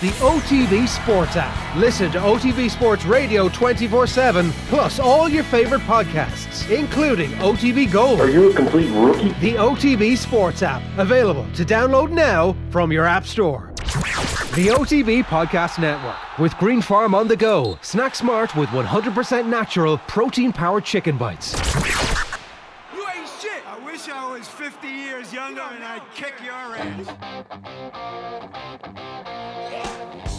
the OTB Sports app. Listen to OTB Sports Radio 24 7, plus all your favorite podcasts, including OTB Gold. Are you a complete rookie? The OTB Sports app, available to download now from your App Store. The OTB Podcast Network with Green Farm on the go. Snack smart with 100% natural protein powered chicken bites. You ain't shit. I wish I was 50 years younger and I'd kick your ass.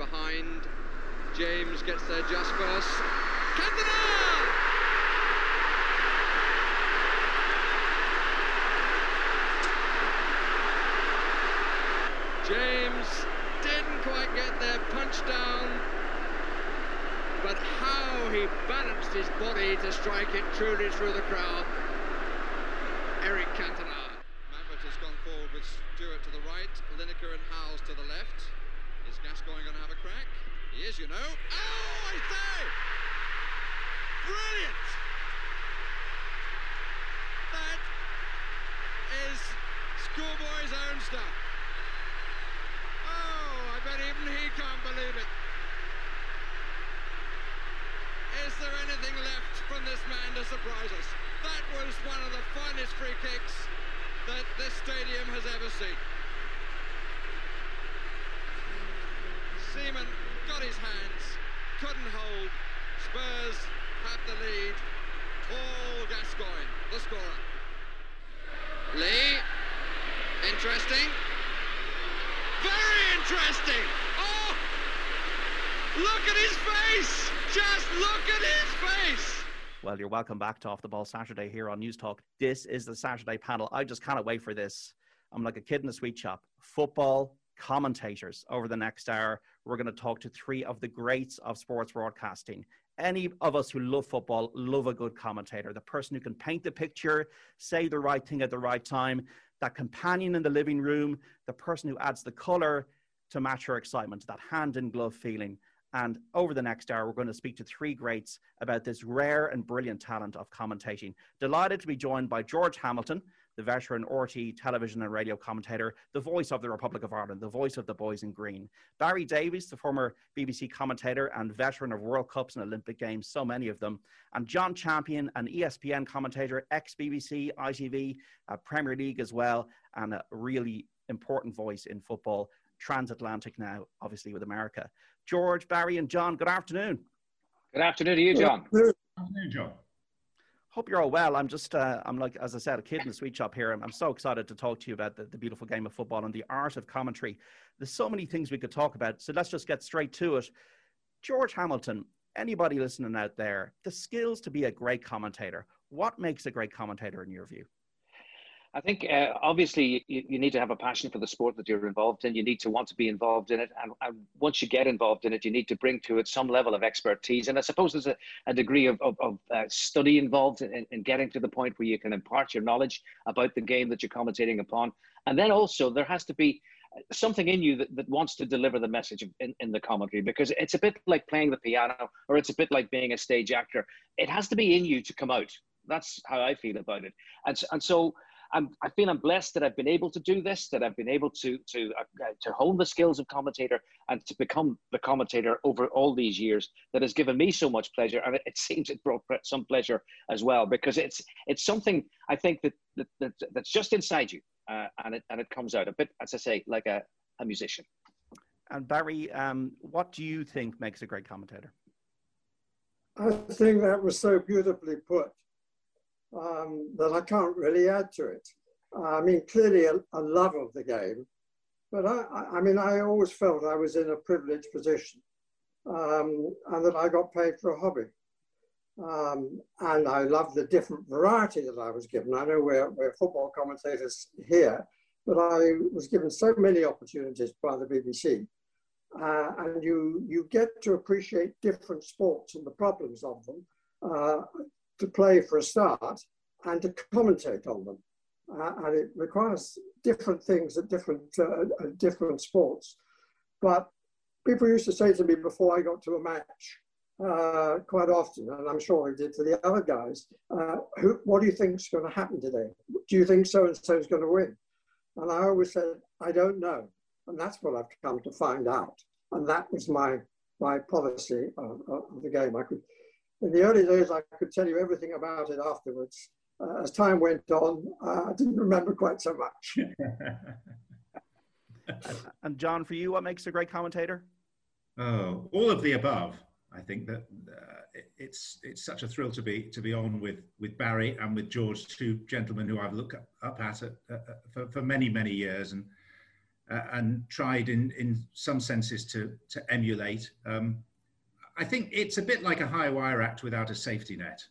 Behind. James gets there just first. Cantona! James didn't quite get there, punched down. But how he balanced his body to strike it truly through the crowd. Eric Cantona Mampert has gone forward with Stewart to the right, Lineker and Howells to the left. Is Gascoigne going crack? Is, you know. Oh, I say! Brilliant! That is schoolboy's own stuff. Oh, I bet even he can't believe it. Is there anything left from this man to surprise us? That was one of the finest free kicks that this stadium has ever seen. Seaman got his hands, couldn't hold. Spurs have the lead. Paul Gascoigne, the scorer. Lee, interesting. Very interesting. Oh, look at his face. Just look at his face. Well, you're welcome back to Off the Ball Saturday here on Newstalk. This is the Saturday panel. I just cannot wait for this. I'm like a kid in a sweet shop. Football commentators over the next hour. We're going to talk to three of the greats of sports broadcasting. Any of us who love football love a good commentator, the person who can paint the picture, say the right thing at the right time, that companion in the living room, the person who adds the color to match her excitement, that hand in glove feeling. And over the next hour, we're going to speak to three greats about this rare and brilliant talent of commentating. Delighted to be joined by George Hamilton, the veteran RTÉ television and radio commentator, the voice of the Republic of Ireland, the voice of the boys in green. Barry Davies, the former BBC commentator and veteran of World Cups and Olympic Games, so many of them. And John Champion, an ESPN commentator, ex BBC, ITV, uh, Premier League as well, and a really important voice in football transatlantic now, obviously with America. George, Barry, and John, good afternoon. Good afternoon to you, John. Good afternoon, John. Hope you're all well. I'm just, uh, I'm like, as I said, a kid in the sweet shop here. I'm, I'm so excited to talk to you about the, the beautiful game of football and the art of commentary. There's so many things we could talk about. So let's just get straight to it. George Hamilton, anybody listening out there, the skills to be a great commentator. What makes a great commentator in your view? I think uh, obviously you, you, need to have a passion for the sport that you're involved in. You need to want to be involved in it. And, and once you get involved in it, you need to bring to it some level of expertise. And I suppose there's a, a degree of, of, of uh, study involved in, in, getting to the point where you can impart your knowledge about the game that you're commentating upon. And then also there has to be something in you that, that wants to deliver the message in, in the commentary because it's a bit like playing the piano or it's a bit like being a stage actor. It has to be in you to come out. That's how I feel about it. And, and so I'm, I feel I'm blessed that I've been able to do this, that I've been able to to uh, to hone the skills of commentator and to become the commentator over all these years. That has given me so much pleasure, and it, it seems it brought some pleasure as well because it's it's something I think that, that, that that's just inside you, uh, and it and it comes out a bit, as I say, like a, a musician. And Barry, um, what do you think makes a great commentator? I think that was so beautifully put um, that I can't really add to it. I mean, clearly a, a love of the game, but I, I, mean, I always felt I was in a privileged position um, and that I got paid for a hobby. Um, and I loved the different variety that I was given. I know we're, we're football commentators here, but I was given so many opportunities by the BBC. Uh, and you, you get to appreciate different sports and the problems of them uh, to play for a start and to commentate on them. Uh, and it requires different things at different, uh, at different sports. But people used to say to me before I got to a match, uh, quite often, and I'm sure I did to the other guys, uh, who, what do you think is going to happen today? Do you think so and so is going to win? And I always said, I don't know. And that's what I've come to find out. And that was my, my policy of, of the game. I could, in the early days, I could tell you everything about it afterwards. Uh, as time went on, uh, I didn't remember quite so much. and John, for you, what makes a great commentator? Oh, all of the above. I think that uh, it's it's such a thrill to be to be on with with Barry and with George, two gentlemen who I've looked up at it, uh, uh, for, for many many years and uh, and tried in in some senses to to emulate. Um, I think it's a bit like a high wire act without a safety net.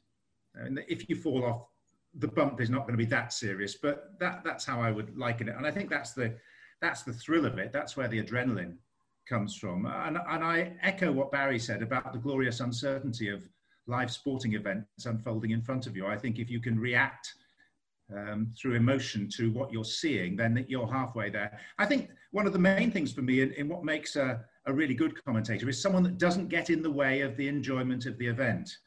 And if you fall off, the bump is not going to be that serious. But that that's how I would liken it. And I think that's the that's the thrill of it. That's where the adrenaline comes from. And, and I echo what Barry said about the glorious uncertainty of live sporting events unfolding in front of you. I think if you can react um, through emotion to what you're seeing, then you're halfway there. I think one of the main things for me in, in what makes a, a really good commentator is someone that doesn't get in the way of the enjoyment of the event.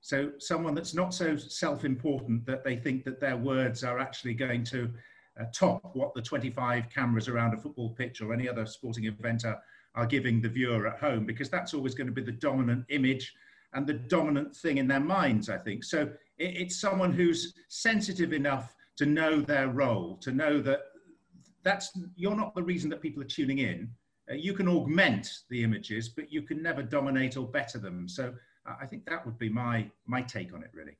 So someone that's not so self-important that they think that their words are actually going to uh, top what the 25 cameras around a football pitch or any other sporting event are, are giving the viewer at home because that's always going to be the dominant image and the dominant thing in their minds, I think. So it, it's someone who's sensitive enough to know their role, to know that that's you're not the reason that people are tuning in. Uh, you can augment the images, but you can never dominate or better them. So uh, I think that would be my my take on it, really.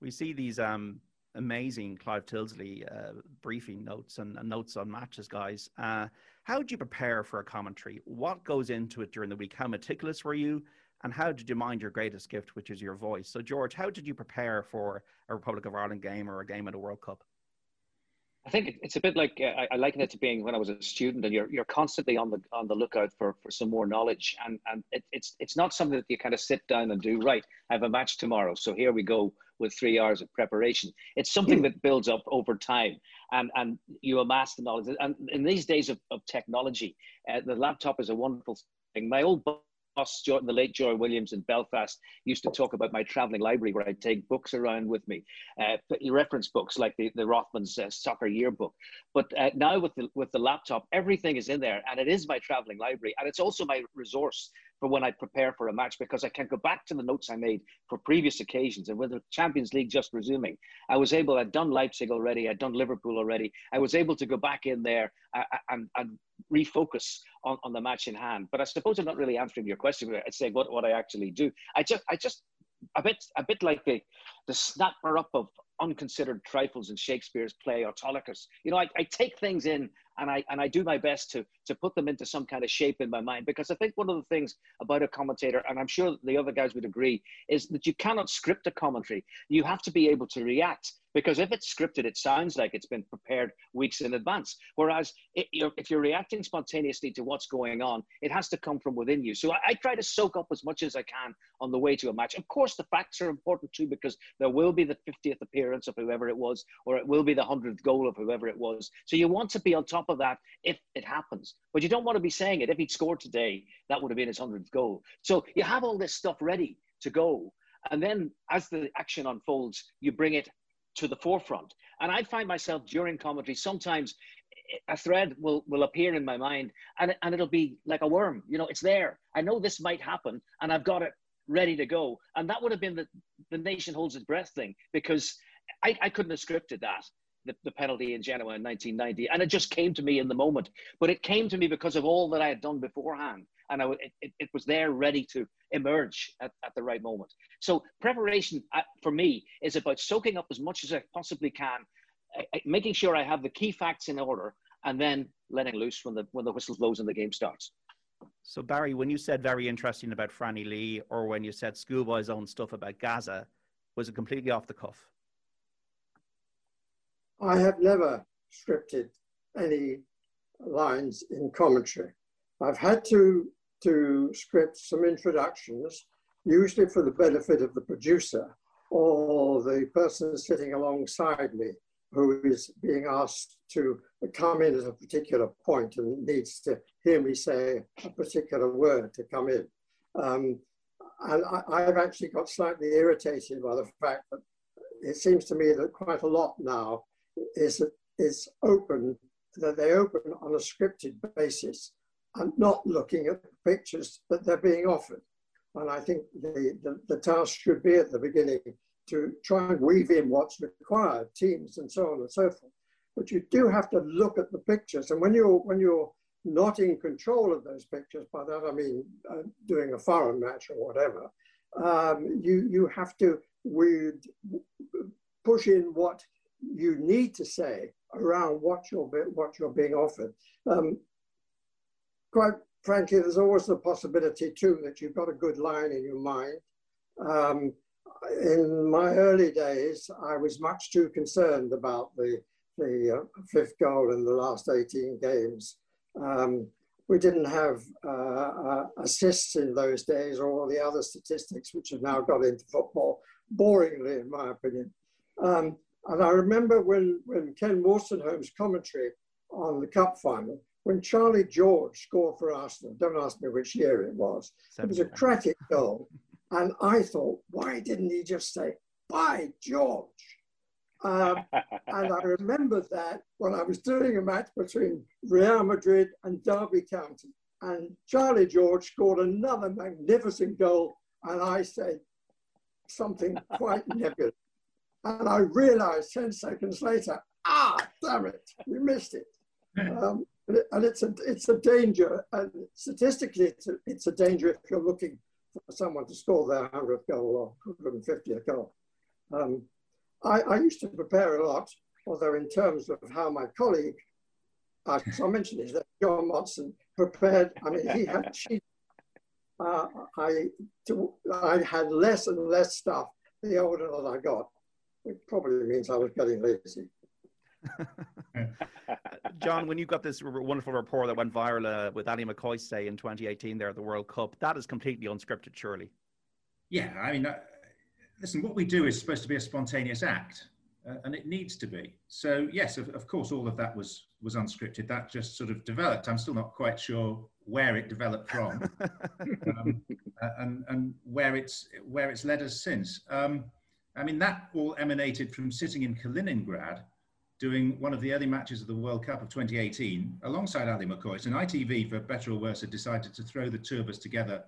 We see these um, amazing Clive Tyldesley uh, briefing notes and, and, notes on matches, guys. Uh, how did you prepare for a commentary? What goes into it during the week? How meticulous were you? And how did you mind your greatest gift, which is your voice? So, George, how did you prepare for a Republic of Ireland game or a game at a World Cup? I think it's a bit like uh, I, liken it to being when I was a student, and you're you're constantly on the on the lookout for for some more knowledge, and and it, it's it's not something that you kind of sit down and do. Right, I have a match tomorrow, so here we go with three hours of preparation. It's something hmm. that builds up over time, and and you amass the knowledge. And in these days of, of technology, uh, the laptop is a wonderful thing. My old boss, the late Joy Williams in Belfast, used to talk about my traveling library where I'd take books around with me, uh, reference books like the, the Rothmans uh, soccer yearbook. But uh, now with the, with the laptop, everything is in there and it is my traveling library. And it's also my resource for when I prepare for a match because I can go back to the notes I made for previous occasions. And with the Champions League just resuming, I was able, I'd done Leipzig already, I'd done Liverpool already. I was able to go back in there uh, uh, and, and refocus on, on the match in hand. But I suppose I'm not really answering your question. I'd say what, what I actually do. I just, I just, a bit, a bit like the, the snapper up of unconsidered trifles in Shakespeare's play Autolycus. You know, I, I take things in and I and I do my best to to put them into some kind of shape in my mind because I think one of the things about a commentator, and I'm sure the other guys would agree, is that you cannot script a commentary. You have to be able to react because if it's scripted, it sounds like it's been prepared weeks in advance. Whereas it, you're, if you're reacting spontaneously to what's going on, it has to come from within you. So I, I, try to soak up as much as I can on the way to a match. Of course, the facts are important too because there will be the 50th appearance of whoever it was, or it will be the 100th goal of whoever it was. So you want to be on top of that if it happens. But you don't want to be saying it. If he'd scored today, that would have been his 100th goal. So you have all this stuff ready to go. And then as the action unfolds, you bring it to the forefront. And I find myself during commentary, sometimes a thread will, will appear in my mind and, and it'll be like a worm. You know, it's there. I know this might happen and I've got it ready to go. And that would have been the, the nation holds its breath thing because I, I couldn't have scripted that the, the penalty in Genoa in 1990. And it just came to me in the moment. But it came to me because of all that I had done beforehand. And I, it, it was there ready to emerge at, at the right moment. So preparation uh, for me is about soaking up as much as I possibly can, uh, making sure I have the key facts in order, and then letting loose when the, when the whistle blows and the game starts. So Barry, when you said very interesting about Franny Lee, or when you said Schoolboy's own stuff about Gaza, was it completely off the cuff? I have never scripted any lines in commentary. I've had to, to script some introductions, usually for the benefit of the producer or the person sitting alongside me who is being asked to come in at a particular point and needs to hear me say a particular word to come in. Um, and I, have actually got slightly irritated by the fact that it seems to me that quite a lot now is, is open, that they open on a scripted basis and not looking at the pictures that they're being offered. And I think the, the, the task should be at the beginning to try and weave in what's required, teams and so on and so forth. But you do have to look at the pictures. And when you're, when you're not in control of those pictures, by that I mean uh, doing a foreign match or whatever, um, you, you have to weed, push in what you need to say around what you're, what you're being offered. Um, quite frankly, there's always the possibility too that you've got a good line in your mind. Um, in my early days, I was much too concerned about the, the uh, fifth goal in the last 18 games. Um, we didn't have uh, uh, assists in those days or all the other statistics which have now got into football, boringly in my opinion. Um, and I remember when, when Ken Wolstenholme's commentary on the cup final, when Charlie George scored for Arsenal, don't ask me which year it was, it was a cracking goal. And I thought, why didn't he just say, by George? Um, and I remember that when I was doing a match between Real Madrid and Derby County. And Charlie George scored another magnificent goal. And I said something quite nebulous. And I realized 10 seconds later, ah, damn it, we missed it. Um, and it's a, it's a danger. And statistically, it's a, it's a danger if you're looking for someone to score their 100th goal or 150th goal. Um, I, I, used to prepare a lot, although in terms of how my colleague, uh, I mentioned this, that John Motson, prepared, I mean, he had sheets. Uh, I, to, I had less and less stuff the older that I got, which probably means I was getting lazy. John, when you got this wonderful report that went viral uh, with Ally McCoist in 2018 there at the World Cup, that is completely unscripted, surely. Yeah, I mean, uh, listen, what we do is supposed to be a spontaneous act, uh, and it needs to be. So yes, of, of, course, all of that was was unscripted. That just sort of developed. I'm still not quite sure where it developed from, um, uh, and and where it's where it's led us since. Um, I mean, that all emanated from sitting in Kaliningrad doing one of the early matches of the World Cup of 2018 alongside Ally McCoist. And ITV, for better or worse, had decided to throw the two of us together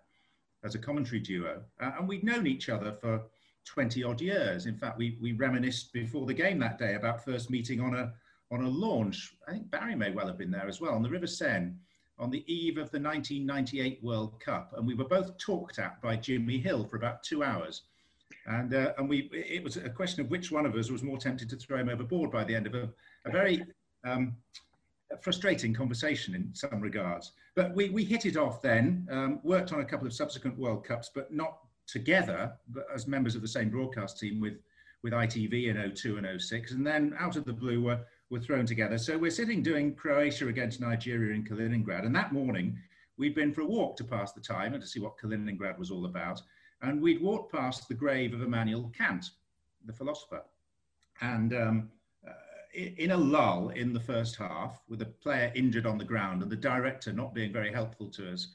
as a commentary duo. Uh, and we'd known each other for 20 odd years. In fact, we, we reminisced before the game that day about first meeting on a, on a launch. I think Barry may well have been there as well, on the River Seine on the eve of the 1998 World Cup. And we were both talked at by Jimmy Hill for about two hours. And, uh, and we, it was a question of which one of us was more tempted to throw him overboard by the end of a, a very um, frustrating conversation in some regards. But we, we hit it off then, um, worked on a couple of subsequent World Cups, but not together, but as members of the same broadcast team with, with ITV in 02 and 06. And then out of the blue were, were thrown together. So we're sitting doing Croatia against Nigeria in Kaliningrad. And that morning, we'd been for a walk to pass the time and to see what Kaliningrad was all about and we'd walked past the grave of Immanuel Kant, the philosopher. And um, uh, in a lull in the first half, with a player injured on the ground and the director not being very helpful to us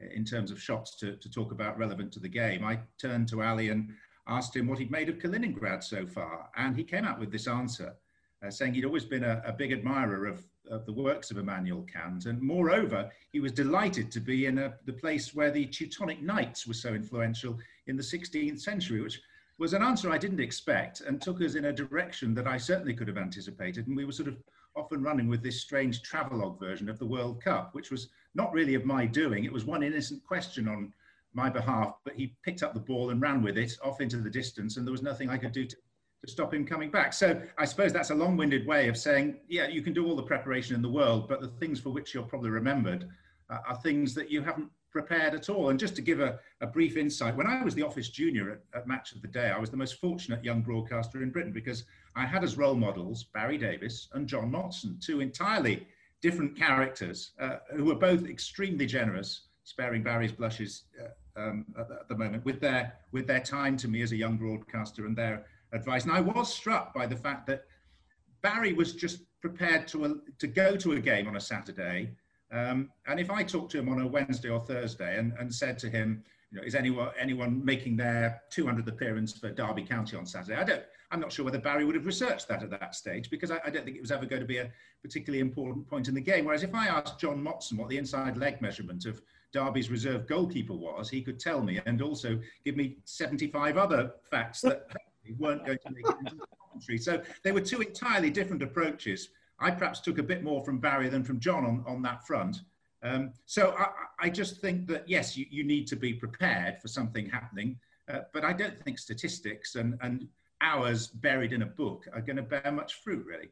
in terms of shots to, to talk about relevant to the game, I turned to Ally and asked him what he'd made of Kaliningrad so far. And he came out with this answer, uh, saying he'd always been a, a big admirer of of the works of Immanuel Kant. And moreover, he was delighted to be in a, the place where the Teutonic Knights were so influential in the 16th century, which was an answer I didn't expect and took us in a direction that I certainly could have anticipated. And we were sort of off and running with this strange travelogue version of the World Cup, which was not really of my doing. It was one innocent question on my behalf, but he picked up the ball and ran with it off into the distance, and there was nothing I could do to to stop him coming back. So I suppose that's a long-winded way of saying, yeah, you can do all the preparation in the world, but the things for which you're probably remembered uh, are things that you haven't prepared at all. And just to give a, a brief insight, when I was the office junior at, at, Match of the Day, I was the most fortunate young broadcaster in Britain because I had as role models Barry Davies and John Motson, two entirely different characters uh, who were both extremely generous, sparing Barry's blushes uh, um, at, at, the moment, with their with their time to me as a young broadcaster and their advice. And I was struck by the fact that Barry was just prepared to uh, to go to a game on a Saturday, um, and if I talked to him on a Wednesday or Thursday and, and said to him, you know, is anyone anyone making their 200th appearance for Derby County on Saturday? I don't. I'm not sure whether Barry would have researched that at that stage because I, I, don't think it was ever going to be a particularly important point in the game. Whereas if I asked John Motson what the inside leg measurement of Derby's reserve goalkeeper was, he could tell me and also give me 75 other facts that weren't going to make it into the commentary. So they were two entirely different approaches. I perhaps took a bit more from Barry than from John on, on that front. Um, so I, I, just think that, yes, you, you need to be prepared for something happening, uh, but I don't think statistics and, and hours buried in a book are going to bear much fruit, really.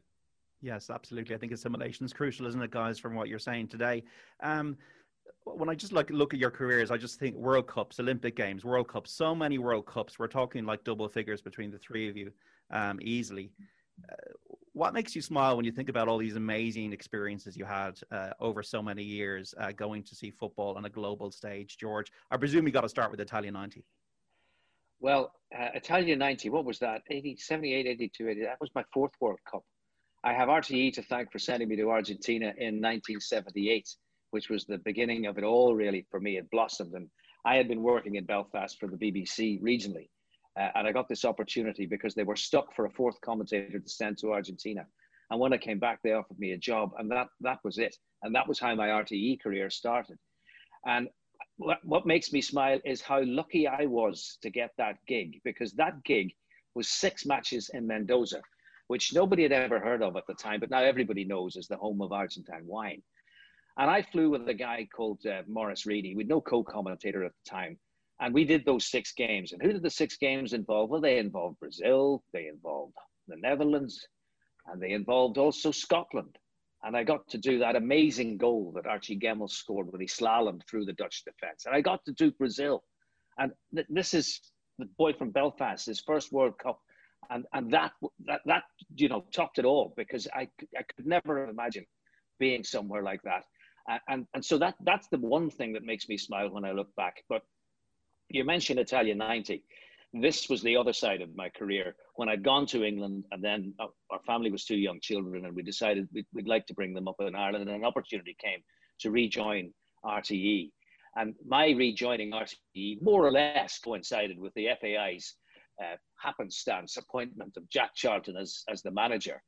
Yes, absolutely. I think assimilation is crucial, isn't it, guys, from what you're saying today? Um, when I just like look at your careers, I just think World Cups, Olympic Games, World Cups, so many World Cups. We're talking like double figures between the three of you, um, easily. Uh, what makes you smile when you think about all these amazing experiences you had uh, over so many years uh, going to see football on a global stage, George? I presume you got to start with Italia 90. Well, uh, Italia 90, what was that? 80, 78, 82, 80, that was my fourth World Cup. I have RTE to thank for sending me to Argentina in 1978, which was the beginning of it all, really, for me. It blossomed. And I had been working in Belfast for the BBC regionally. Uh, and I got this opportunity because they were stuck for a fourth commentator to send to Argentina. And when I came back, they offered me a job, and that, that was it. And that was how my RTE career started. And what, what makes me smile is how lucky I was to get that gig because that gig was six matches in Mendoza, which nobody had ever heard of at the time, but now everybody knows is the home of Argentine wine. And I flew with a guy called uh, Maurice Reedy, with no co-commentator at the time, and we did those six games. And who did the six games involve? Well, they involved Brazil, they involved the Netherlands, and they involved also Scotland. And I got to do that amazing goal that Archie Gemmill scored when he slalomed through the Dutch defence. And I got to do Brazil. And th- this is the boy from Belfast, his first World Cup. And, and that, that, that, you know, topped it all because I, I could never have imagined being somewhere like that. And, and, and so that, that's the one thing that makes me smile when I look back. But you mentioned Italia 90 this was the other side of my career when I'd gone to England and then uh, our family was two young children and we decided we'd, we'd, like to bring them up in Ireland and an opportunity came to rejoin RTE. And my rejoining RTE more or less coincided with the FAI's uh, happenstance appointment of Jack Charlton as, as the manager.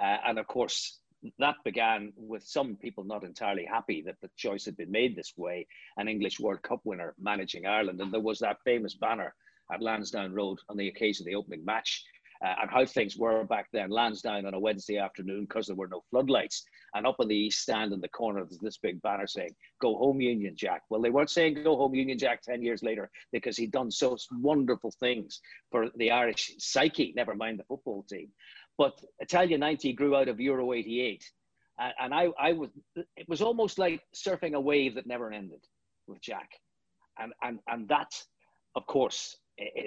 Uh, and of course, that began with some people not entirely happy that the choice had been made this way an English World Cup winner managing Ireland. And there was that famous banner at Lansdowne Road on the occasion of the opening match. Uh, and how things were back then. Lansdowne on a Wednesday afternoon because there were no floodlights. And up on the east stand in the corner, there's this big banner saying, Go home, Union Jack. Well, they weren't saying go home, Union Jack 10 years later because he'd done so wonderful things for the Irish psyche, never mind the football team. But Italia 90 grew out of Euro 88. and I, I was, it was almost like surfing a wave that never ended with Jack. And, and, and that, of course,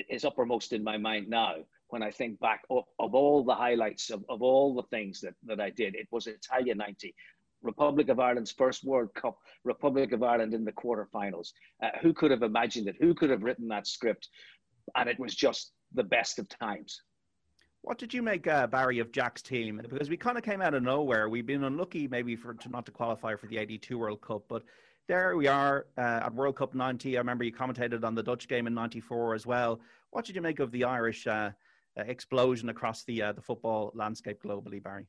is uppermost in my mind now when I think back of, of all the highlights of, of all the things that, that I did. It was Italia 90, Republic of Ireland's first World Cup, Republic of Ireland in the quarterfinals. Uh, who could have imagined it? Who could have written that script? And it was just the best of times. What did you make, uh, Barry, of Jack's team? Because we kind of came out of nowhere. We've been unlucky, maybe, for to not to qualify for the '82 World Cup, but there we are uh, at World Cup 90. I remember you commentated on the Dutch game in 94 as well. What did you make of the Irish uh, uh explosion across the, uh, the football landscape globally, Barry?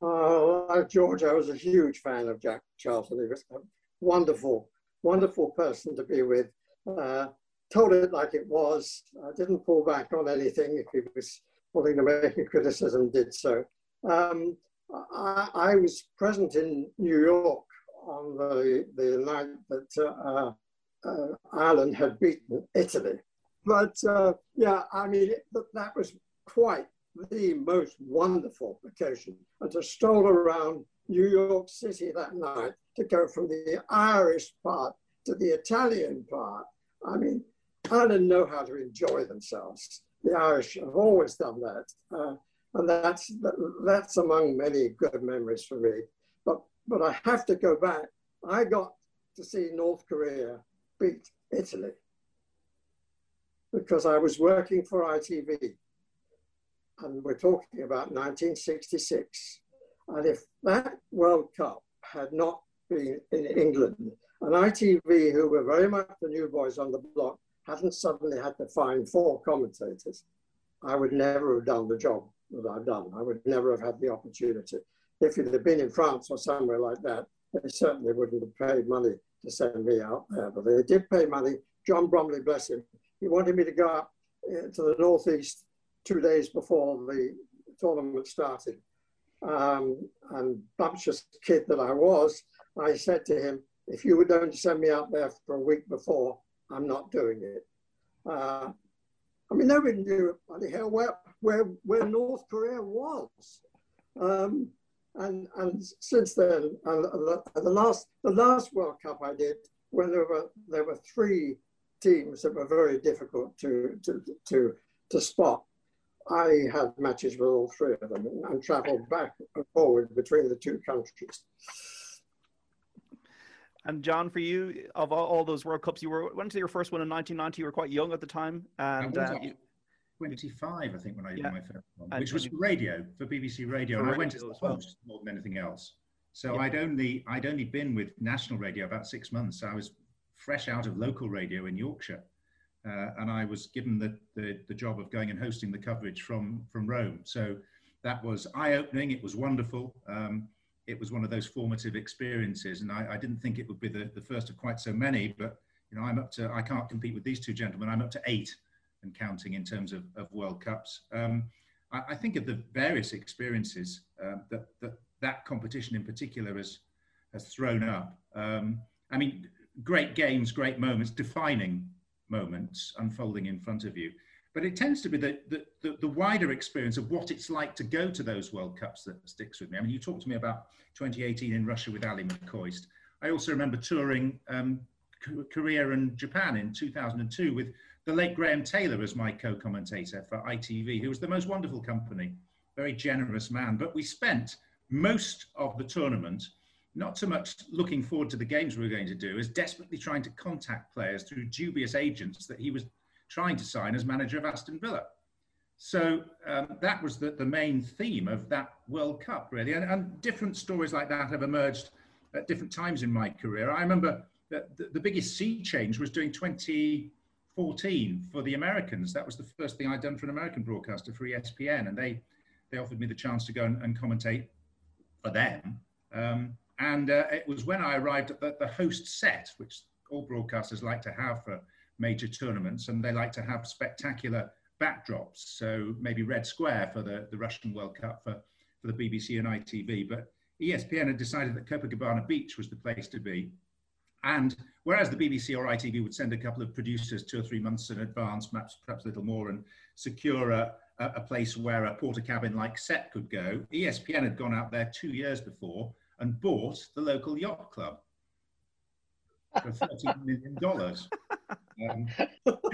Uh, like George, I was a huge fan of Jack Charlton. He was a wonderful, wonderful person to be with. Uh, told it like it was. I didn't pull back on anything. If he was willing to make a criticism, did so. Um, I, I, was present in New York on the, the night that uh, uh, Ireland had beaten Italy. But uh, yeah, I mean, that was quite the most wonderful occasion. And to stroll around New York City that night, to go from the Irish part to the Italian part, I mean, Ireland know how to enjoy themselves. The Irish have always done that. Uh, and that's, that's among many good memories for me. But but I have to go back. I got to see North Korea beat Italy because I was working for ITV. And we're talking about 1966. And if that World Cup had not been in England, and ITV, who were very much the new boys on the block, hadn't suddenly had to find four commentators, I would never have done the job that I've done. I would never have had the opportunity. If it had been in France or somewhere like that, they certainly wouldn't have paid money to send me out there. But they did pay money. John Bromley, bless him, he wanted me to go up uh, to the northeast two days before the tournament started. Um, and bumptious kid that I was, I said to him, if you were going to send me out there for a week before, I'm not doing it. Uh, I mean, nobody knew bloody hell where, where, where North Korea was. Um, and, and since then, and the, last, the last World Cup I did, when there were, there were three teams that were very difficult to, to, to, to spot, I had matches with all three of them and, and traveled back and forward between the two countries. And John, for you, of all, all, those World Cups, you were went to your first one in 1990. You were quite young at the time, and uh, you, 25, I think, when I did my first one, which was for radio for BBC Radio, and I went to the well. host more than anything else. So yeah. I'd only I'd only been with national radio about six months. So I was fresh out of local radio in Yorkshire, uh, and I was given the, the, the job of going and hosting the coverage from from Rome. So that was eye opening. It was wonderful. Um, it was one of those formative experiences, and I, I, didn't think it would be the, the first of quite so many. But you know, I'm up to I can't compete with these two gentlemen. I'm up to eight and counting in terms of, of World Cups. Um, I, I, think of the various experiences uh, that, that that competition in particular has has thrown up. Um, I mean, great games, great moments, defining moments unfolding in front of you. But it tends to be the, the, the, wider experience of what it's like to go to those World Cups that sticks with me. I mean, you talked to me about 2018 in Russia with Ally McCoist. I also remember touring um, Korea and Japan in 2002 with the late Graham Taylor as my co-commentator for ITV, who was the most wonderful company, very generous man. But we spent most of the tournament not so much looking forward to the games we were going to do as desperately trying to contact players through dubious agents that he was trying to sign as manager of Aston Villa. So um, that was the, the main theme of that World Cup, really. And, and, different stories like that have emerged at different times in my career. I remember that the, the biggest sea change was doing 2014 for the Americans. That was the first thing I'd done for an American broadcaster for ESPN. And they, they offered me the chance to go and, and commentate for them. Um, and uh, it was when I arrived at the, the, host set, which all broadcasters like to have for major tournaments, and they like to have spectacular backdrops. So maybe Red Square for the, the Russian World Cup for, for the BBC and ITV. But ESPN had decided that Copacabana Beach was the place to be. And whereas the BBC or ITV would send a couple of producers two or three months in advance, perhaps, perhaps a little more, and secure a, a place where a porter cabin like set could go, ESPN had gone out there two years before and bought the local yacht club for $13 million. Um, and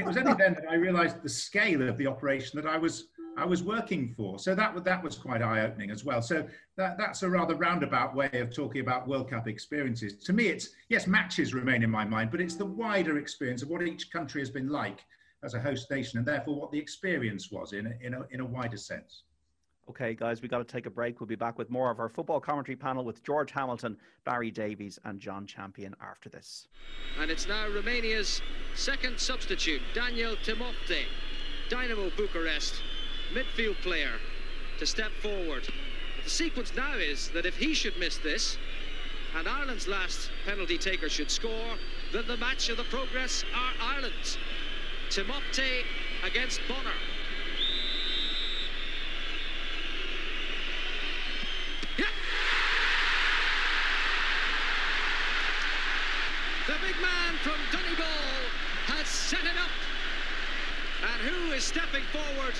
it was only then that I realized the scale of the operation that I was I was working for. So that that was quite eye-opening as well. So that, that's a rather roundabout way of talking about World Cup experiences. To me, it's yes, matches remain in my mind, but it's the wider experience of what each country has been like as a host nation, and therefore what the experience was in a, in a, in a wider sense. Okay, guys, we got to take a break. We'll be back with more of our football commentary panel with George Hamilton, Barry Davies, and John Champion after this. And it's now Romania's second substitute, Daniel Timofte, Dinamo Bucharest, midfield player, to step forward. The sequence now is that if he should miss this, and Ireland's last penalty taker should score, then the match of the progress are Ireland's. Timofte against Bonner. Big man from Donegal has set it up. And who is stepping forward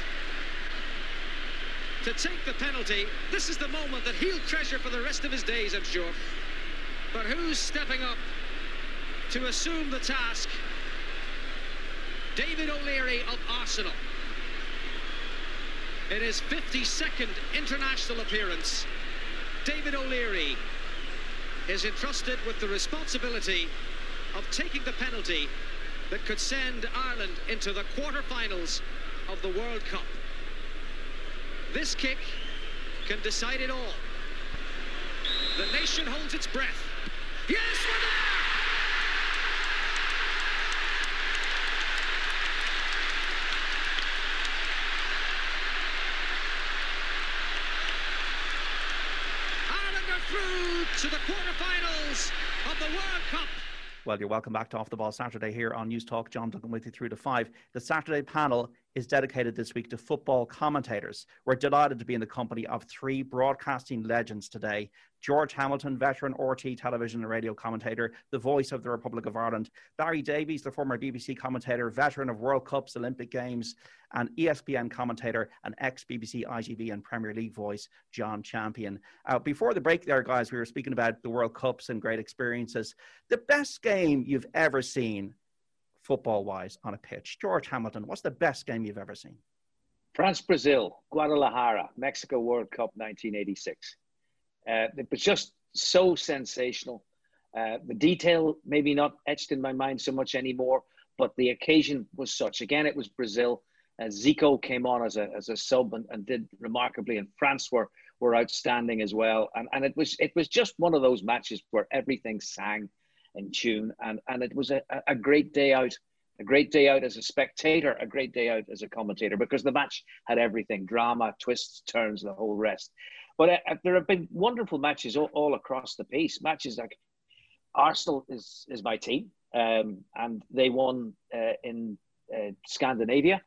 to take the penalty? This is the moment that he'll treasure for the rest of his days, I'm sure. But who's stepping up to assume the task? David O'Leary of Arsenal. In his 52nd international appearance, David O'Leary is entrusted with the responsibility of taking the penalty that could send Ireland into the quarter-finals of the World Cup. This kick can decide it all. The nation holds its breath. Yes, we're there! To the quarter-finals of the World Cup. Well, you're welcome back to Off the Ball Saturday here on Newstalk. John Duncan with you through to five. The Saturday panel is dedicated this week to football commentators. We're delighted to be in the company of three broadcasting legends today. George Hamilton, veteran RTÉ television and radio commentator, the voice of the Republic of Ireland. Barry Davies, the former BBC commentator, veteran of World Cups, Olympic Games, and ESPN commentator, and ex BBC, ITV, and Premier League voice, John Champion. Uh, before the break, there, guys, we were speaking about the World Cups and great experiences. The best game you've ever seen football wise on a pitch? George Hamilton, what's the best game you've ever seen? France Brazil, Guadalajara, Mexico World Cup 1986. Uh, it was just so sensational. Uh, the detail maybe not etched in my mind so much anymore, but the occasion was such. Again, it was Brazil. Uh, Zico came on as a, as a sub and, and did remarkably, and France were were outstanding as well. And, and it was it was just one of those matches where everything sang in tune, and and it was a, a great day out, a great day out as a spectator, a great day out as a commentator because the match had everything: drama, twists, turns, the whole rest. But uh, uh, there have been wonderful matches all, all, across the piece. Matches like Arsenal is is my team, um, and they won uh, in uh, Scandinavia.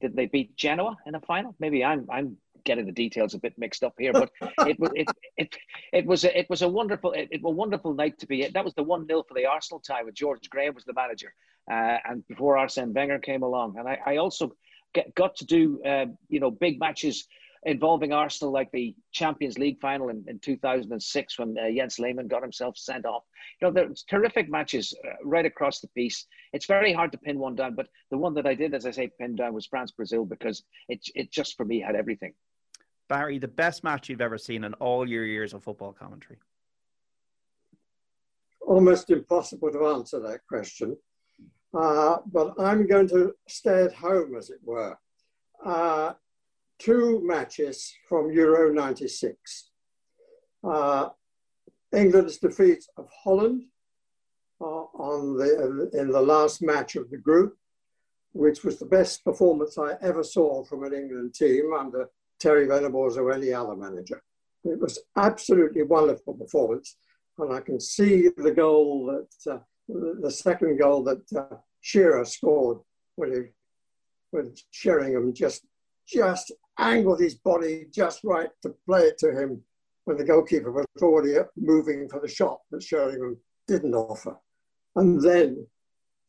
Did they beat Genoa in a final? Maybe I'm I'm getting the details a bit mixed up here, but it was it, it it was a, it was a wonderful it, it was a wonderful night to be. That was the one 0 for the Arsenal tie with George Graham was the manager, uh, and before Arsene Wenger came along, and I, I also get, got to do uh, you know big matches involving Arsenal, like the Champions League final in, in 2006 when uh, Jens Lehmann got himself sent off. You know, there's terrific matches uh, right across the piece. It's very hard to pin one down, but the one that I did, as I say, pin down was France Brazil because it, it just for me had everything. Barry, the best match you've ever seen in all your years of football commentary? Almost impossible to answer that question. Uh, but I'm going to stay at home, as it were. Uh, two matches from Euro 96. Uh, England's defeat of Holland uh, on the, in the last match of the group, which was the best performance I ever saw from an England team under Terry Venables or any other manager. It was absolutely wonderful performance. And I can see the goal that, uh, the second goal that uh, Shearer scored when, he, when Sheringham just, just angled his body just right to play it to him when the goalkeeper was already moving for the shot that Sheringham didn't offer. And then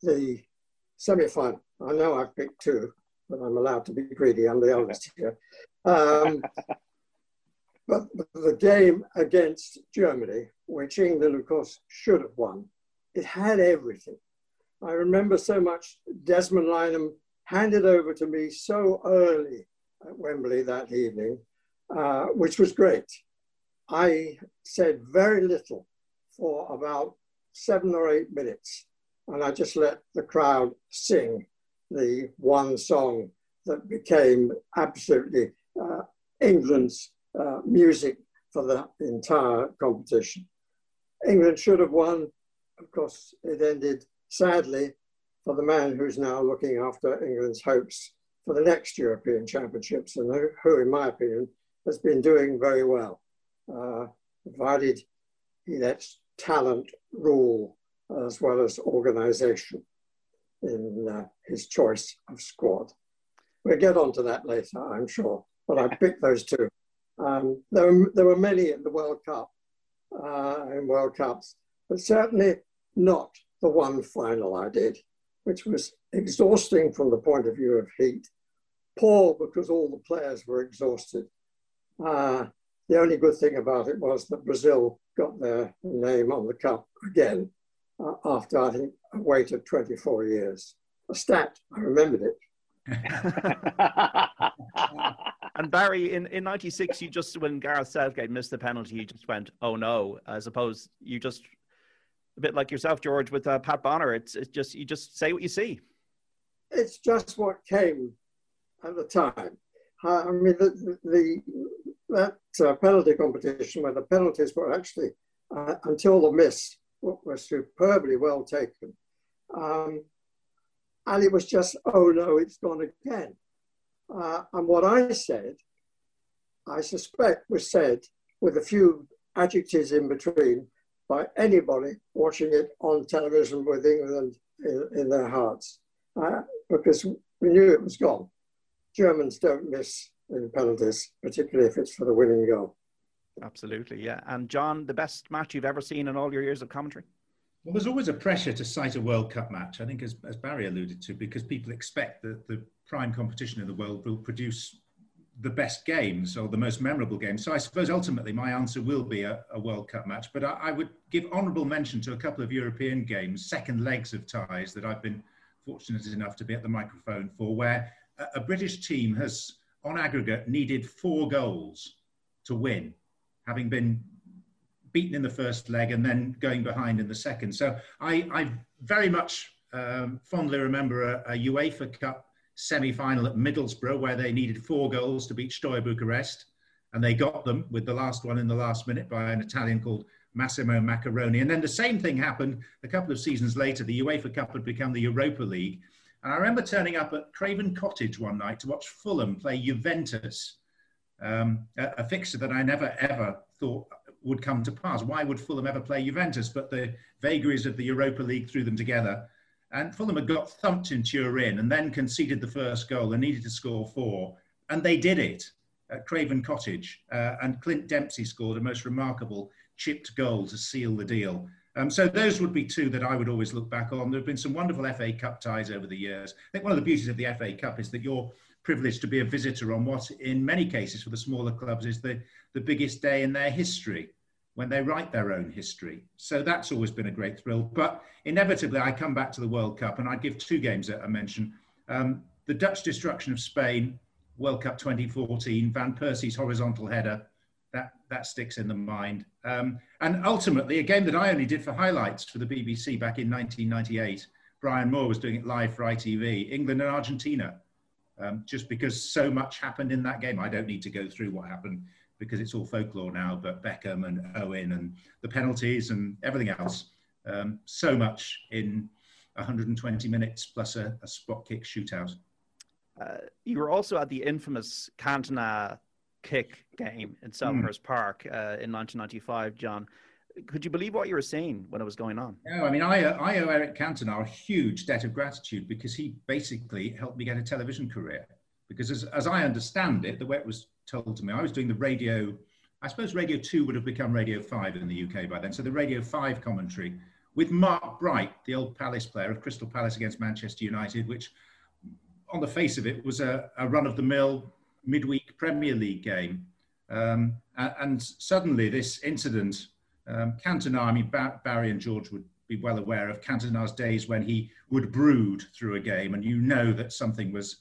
the semi-final. I know I've picked two, but I'm allowed to be greedy. I'm the eldest here. Um, but the game against Germany, which England, of course, should have won, it had everything. I remember so much Desmond Lynam handed over to me so early at Wembley that evening, uh, which was great. I said very little for about seven or eight minutes, and I just let the crowd sing the one song that became absolutely England's uh, music for the entire competition. England should have won. Of course, it ended sadly for the man who's now looking after England's hopes for the next European Championships, and who, in my opinion, has been doing very well, uh, provided he lets talent rule as well as organisation in uh, his choice of squad. We'll get onto that later, I'm sure but I picked those two. Um, there, were, there were many in the World Cup, uh, in World Cups, but certainly not the one final I did, which was exhausting from the point of view of heat, poor because all the players were exhausted. Uh, the only good thing about it was that Brazil got their name on the cup again uh, after, I think, a wait of 24 years. A stat, I remembered it. And Barry, in, in 96, you just, when Gareth Southgate missed the penalty, you just went, oh no. I suppose you just, a bit like yourself, George, with uh, Pat Bonner, it's, it's just, you just say what you see. It's just what came at the time. Uh, I mean, the, the that uh, penalty competition where the penalties were actually, uh, until the miss, were superbly well taken. Um, and it was just, oh no, it's gone again. Uh, and what I said, I suspect was said with a few adjectives in between by anybody watching it on television with England in, in their hearts, uh, because we knew it was gone. Germans don't miss in penalties, particularly if it's for the winning goal. Absolutely, yeah. And John, the best match you've ever seen in all your years of commentary? Well, there's always a pressure to cite a World Cup match, I think, as, as Barry alluded to, because people expect that the prime competition in the world will produce the best games or the most memorable games. So I suppose ultimately my answer will be a, a World Cup match, but I, I, would give honourable mention to a couple of European games, second legs of ties that I've been fortunate enough to be at the microphone for, where a, a British team has, on aggregate, needed four goals to win, having been beaten in the first leg and then going behind in the second. So I, I very much um, fondly remember a, a UEFA Cup semi-final at Middlesbrough where they needed four goals to beat Steaua Bucharest, and they got them with the last one in the last minute by an Italian called Massimo Maccarone. And then the same thing happened a couple of seasons later. The UEFA Cup had become the Europa League. And I remember turning up at Craven Cottage one night to watch Fulham play Juventus, um, a, a fixture that I never ever thought would come to pass. Why would Fulham ever play Juventus? But the vagaries of the Europa League threw them together. And Fulham had got thumped in Turin and then conceded the first goal and needed to score four. And they did it at Craven Cottage. Uh, and Clint Dempsey scored a most remarkable chipped goal to seal the deal. Um, so those would be two that I would always look back on. There have been some wonderful FA Cup ties over the years. I think one of the beauties of the FA Cup is that you're privileged to be a visitor on what, in many cases, for the smaller clubs, is the, the biggest day in their history when they write their own history. So that's always been a great thrill. But inevitably, I come back to the World Cup and I'd give two games that I mentioned. Um, the Dutch destruction of Spain, World Cup 2014, Van Persie's horizontal header, that, that sticks in the mind. Um, and ultimately, a game that I only did for highlights for the BBC back in 1998. Brian Moore was doing it live for ITV, England and Argentina. Um, just because so much happened in that game. I don't need to go through what happened because it's all folklore now, but Beckham and Owen and the penalties and everything else. Um, so much in 120 minutes plus a, a spot kick shootout. Uh, you were also at the infamous Cantona kick game in Selhurst mm. Park uh, in 1995, John. Could you believe what you were seeing when it was going on? No, I mean, I, I owe Eric Cantona a huge debt of gratitude because he basically helped me get a television career. Because as, as I understand it, the way it was told to me. I was doing the radio, I suppose Radio 2 would have become Radio 5 in the UK by then. So the Radio 5 commentary with Mark Bright, the old Palace player of Crystal Palace against Manchester United, which on the face of it was a, a run of the mill midweek Premier League game. Um, and, suddenly this incident, um, Cantona, I mean, ba- Barry and George would be well aware of Cantona's days when he would brood through a game and you know that something was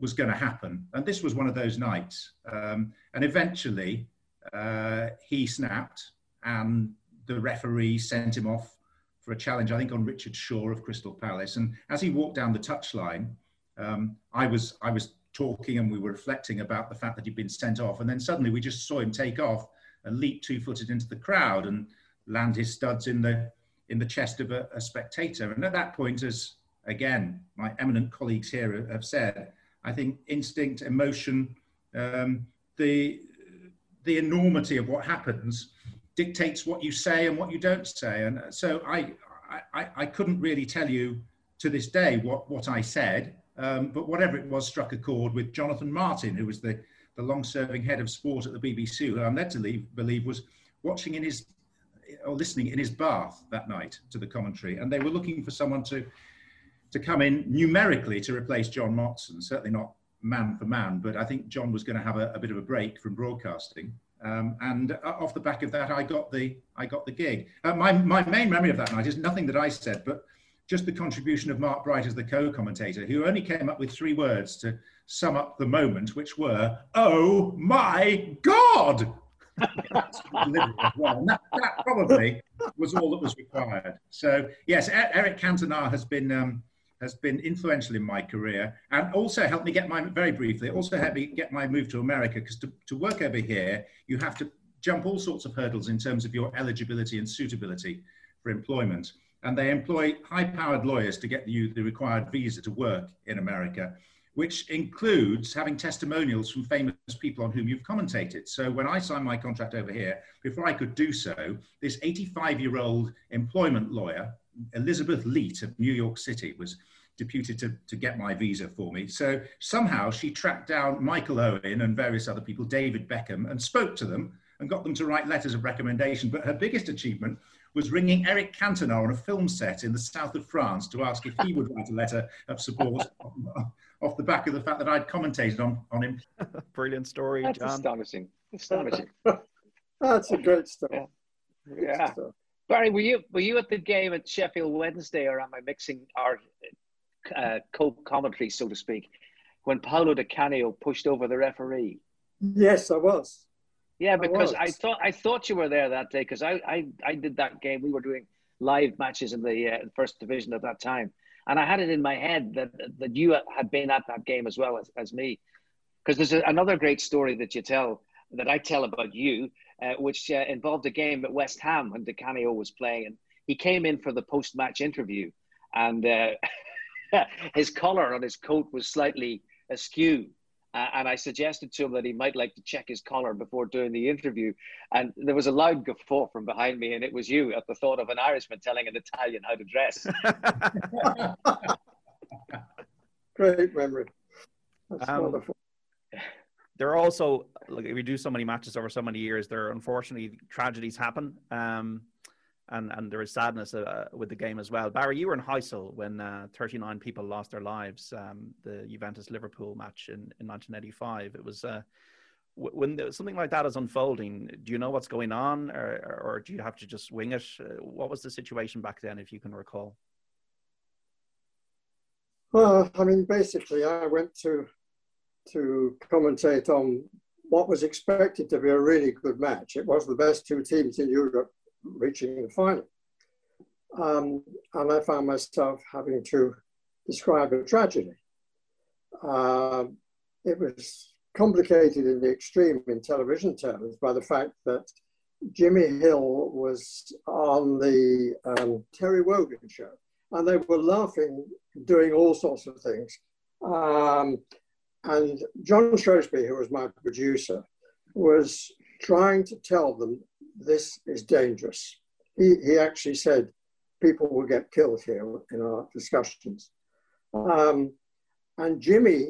was going to happen. And this was one of those nights. Um, and eventually uh, he snapped and the referee sent him off for a challenge, I think, on Richard Shaw of Crystal Palace. And as he walked down the touchline, um, I was I was talking and we were reflecting about the fact that he'd been sent off. And then suddenly we just saw him take off and leap two-footed into the crowd and land his studs in the in the chest of a, a spectator. And at that point, as again my eminent colleagues here have said, I think instinct, emotion, um, the the enormity of what happens dictates what you say and what you don't say. And so I I, I couldn't really tell you to this day what what I said, um, but whatever it was struck a chord with Jonathan Martin, who was the the long-serving head of sport at the BBC, who I'm led to leave, believe was watching in his or listening in his bath that night to the commentary, and they were looking for someone to to come in numerically to replace John Motson. Certainly not man for man, but I think John was going to have a, a bit of a break from broadcasting. Um, and uh, off the back of that, I got the I got the gig. Uh, my my main memory of that night is nothing that I said, but just the contribution of Mark Bright as the co-commentator, who only came up with three words to sum up the moment, which were, "Oh my God!" that, that, probably was all that was required. So yes, Eric Cantona has been um, has been influential in my career and also helped me get my very briefly also helped me get my move to America because to, to work over here you have to jump all sorts of hurdles in terms of your eligibility and suitability for employment and they employ high-powered lawyers to get you the required visa to work in America which includes having testimonials from famous people on whom you've commentated. So when I signed my contract over here, before I could do so, this 85 year old employment lawyer, Elizabeth Leet of New York City, was deputed to, to get my visa for me. So somehow she tracked down Michael Owen and various other people, David Beckham, and spoke to them and got them to write letters of recommendation. But her biggest achievement was ringing Eric Cantona on a film set in the south of France to ask if he would write a letter of support off the back of the fact that I'd commentated on, on him. Brilliant story, That's John. astonishing. Astonishing. That's a great story. Yeah. yeah. Barry, were you were you at the game at Sheffield Wednesday, or am I mixing our uh, co-commentary, so to speak, when Paolo Di Canio pushed over the referee? Yes, I was. Yeah, because I, I thought I thought you were there that day because I, I I did that game. We were doing live matches in the uh, first division at that time, and I had it in my head that that you had been at that game as well as, as me, because there's a, another great story that you tell that I tell about you, uh, which uh, involved a game at West Ham when Di Canio was playing, and he came in for the post-match interview, and uh, his collar on his coat was slightly askew. Uh, and I suggested to him that he might like to check his collar before doing the interview. And there was a loud guffaw from behind me, and it was you at the thought of an Irishman telling an Italian how to dress. Great memory. That's um, wonderful. There are also, like, we do so many matches over so many years, there unfortunately tragedies happen. Um, and and there is sadness uh, with the game as well. Barry, you were in Heysel when uh, 39 people lost their lives. Um, the Juventus Liverpool match in, in 1985. It was uh, when something like that is unfolding. Do you know what's going on, or, or do you have to just wing it? Uh, what was the situation back then, if you can recall? Well, I mean, basically, I went to to commentate on what was expected to be a really good match. It was the best two teams in Europe reaching the final. Um, and I found myself having to describe a tragedy. Uh, it was complicated in the extreme in television terms by the fact that Jimmy Hill was on the um, Terry Wogan show, and they were laughing, doing all sorts of things. Um, and John Shrewsbury, who was my producer, was trying to tell them this is dangerous. He, he actually said people will get killed here in our discussions. Um, and Jimmy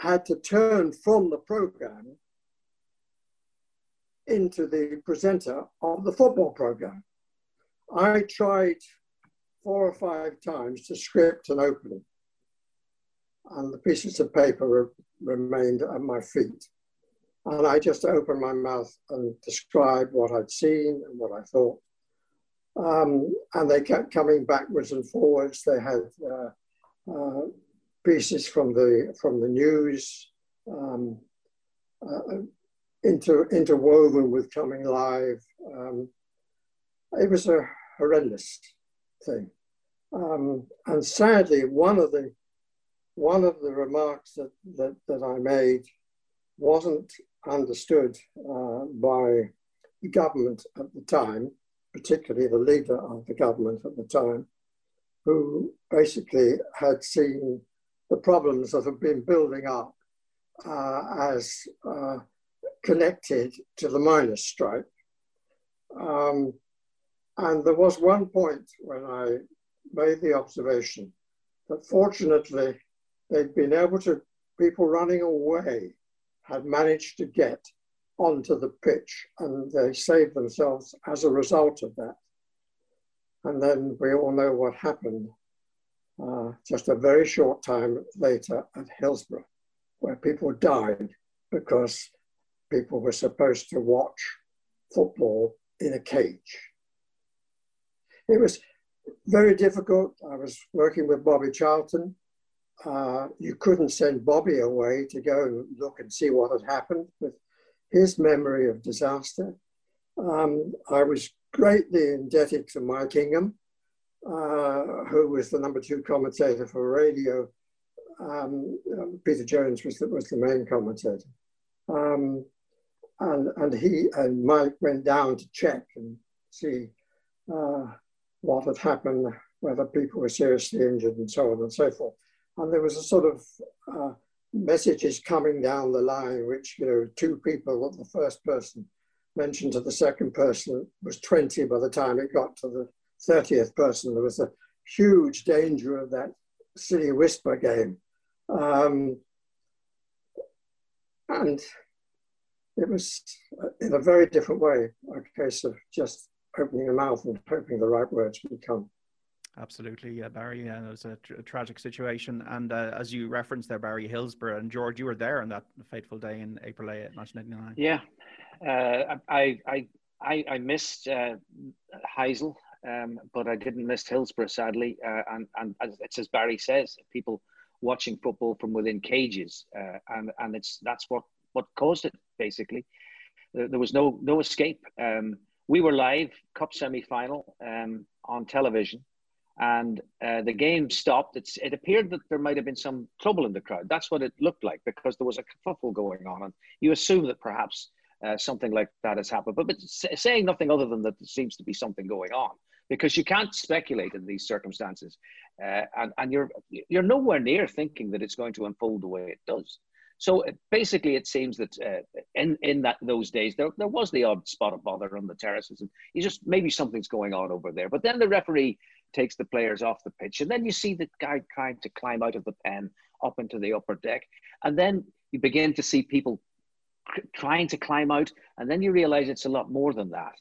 had to turn from the program into the presenter of the football program. I tried four or five times to script an opening, and the pieces of paper remained at my feet. And I just opened my mouth and described what I'd seen and what I thought. Um, and they kept coming backwards and forwards. They had uh, uh, pieces from the from the news, um, uh, inter, interwoven with coming live. Um, it was a horrendous thing. Um, and sadly, one of the one of the remarks that, that, that I made wasn't understood uh, by the government at the time, particularly the leader of the government at the time, who basically had seen the problems that have been building up uh, as uh, connected to the miners' strike. Um, and there was one point when I made the observation that fortunately they'd been able to, people running away had managed to get onto the pitch and they saved themselves as a result of that. And then we all know what happened uh, just a very short time later at Hillsborough, where people died because people were supposed to watch football in a cage. It was, very difficult. I was working with Bobby Charlton. Uh, you couldn't send Bobby away to go and look and see what had happened with his memory of disaster. Um, I was greatly indebted to Mike Ingham, uh, who was the number two commentator for radio. Um, um, Peter Jones was the, was the main commentator. Um, and, and he and Mike went down to check and see uh, what had happened, whether people were seriously injured and so on and so forth. And there was a sort of uh, messages coming down the line, which, you know, two people, the first person mentioned to the second person was 20 by the time it got to the 30th person. There was a huge danger of that silly whisper game. Um, and it was, in a very different way, a case of just opening your mouth and hoping the right words would come. Absolutely, Barry. Yeah, it was a, a tragic situation, and uh, as you referenced there, Barry Hillsborough and George, you were there on that fateful day in April 8, 1999. Yeah, uh, I, I, I, I missed uh, Heysel, um, but I didn't miss Hillsborough, sadly. Uh, and and it's as Barry says, people watching football from within cages, uh, and and it's that's what what caused it basically. There, there was no no escape. Um, we were live cup semi final um, on television, and uh, the game stopped. It's, it appeared that there might have been some trouble in the crowd. That's what it looked like because there was a kerfuffle going on, and you assume that perhaps uh, something like that has happened. But, but saying nothing other than that there seems to be something going on because you can't speculate in these circumstances, uh, and and you're you're nowhere near thinking that it's going to unfold the way it does. So uh, basically, it seems that uh, in in that those days there, there was the odd spot of bother on the terraces, and you just maybe something's going on over there. But then the referee takes the players off the pitch, and then you see the guy trying to climb out of the pen up into the upper deck, and then you begin to see people trying to climb out, and then you realize it's a lot more than that,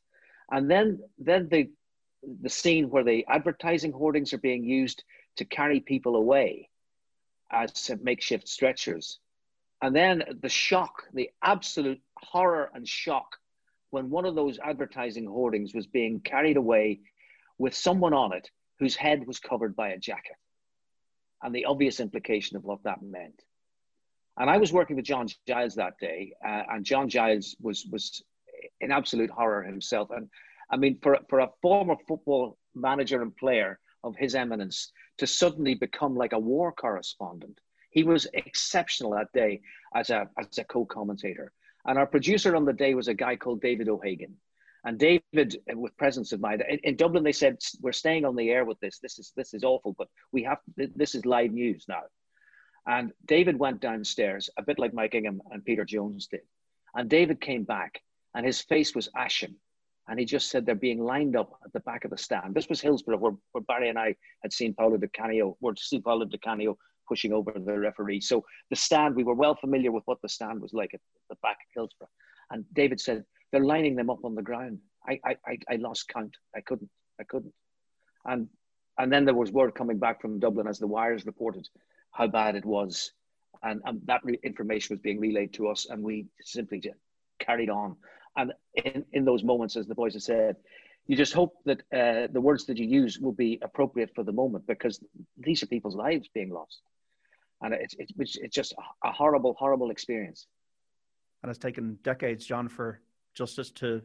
and then then the the scene where the advertising hoardings are being used to carry people away as makeshift stretchers. And then the shock, the absolute horror and shock when one of those advertising hoardings was being carried away with someone on it whose head was covered by a jacket and the obvious implication of what that meant. And I was working with John Giles that day, uh, and John Giles was was in absolute horror himself. And I mean, for for a former football manager and player of his eminence to suddenly become like a war correspondent he was exceptional that day as a, as a co-commentator. And our producer on the day was a guy called David O'Hagan. And David, uh, with presence of mind, in, in, Dublin, they said we're staying on the air with this. This is this is awful, but we have this is live news now. And David went downstairs, a bit like Mike Ingham and Peter Jones did. And David came back, and his face was ashen. And he just said they're being lined up at the back of the stand. This was Hillsborough, where, where Barry and I had seen Paolo Di Canio, where seen Paolo Di Canio pushing over the referee. So the stand, we were well familiar with what the stand was like at the back of Hillsborough. And David said, they're lining them up on the ground. I, I, I lost count. I couldn't. I couldn't. And and then there was word coming back from Dublin as the wires reported how bad it was. And, and that information was being relayed to us, and we simply just carried on. And in, in those moments, as the boys have said, you just hope that uh, the words that you use will be appropriate for the moment because these are people's lives being lost and it's it's, it's just a horrible, horrible experience. And it's taken decades, John, for justice to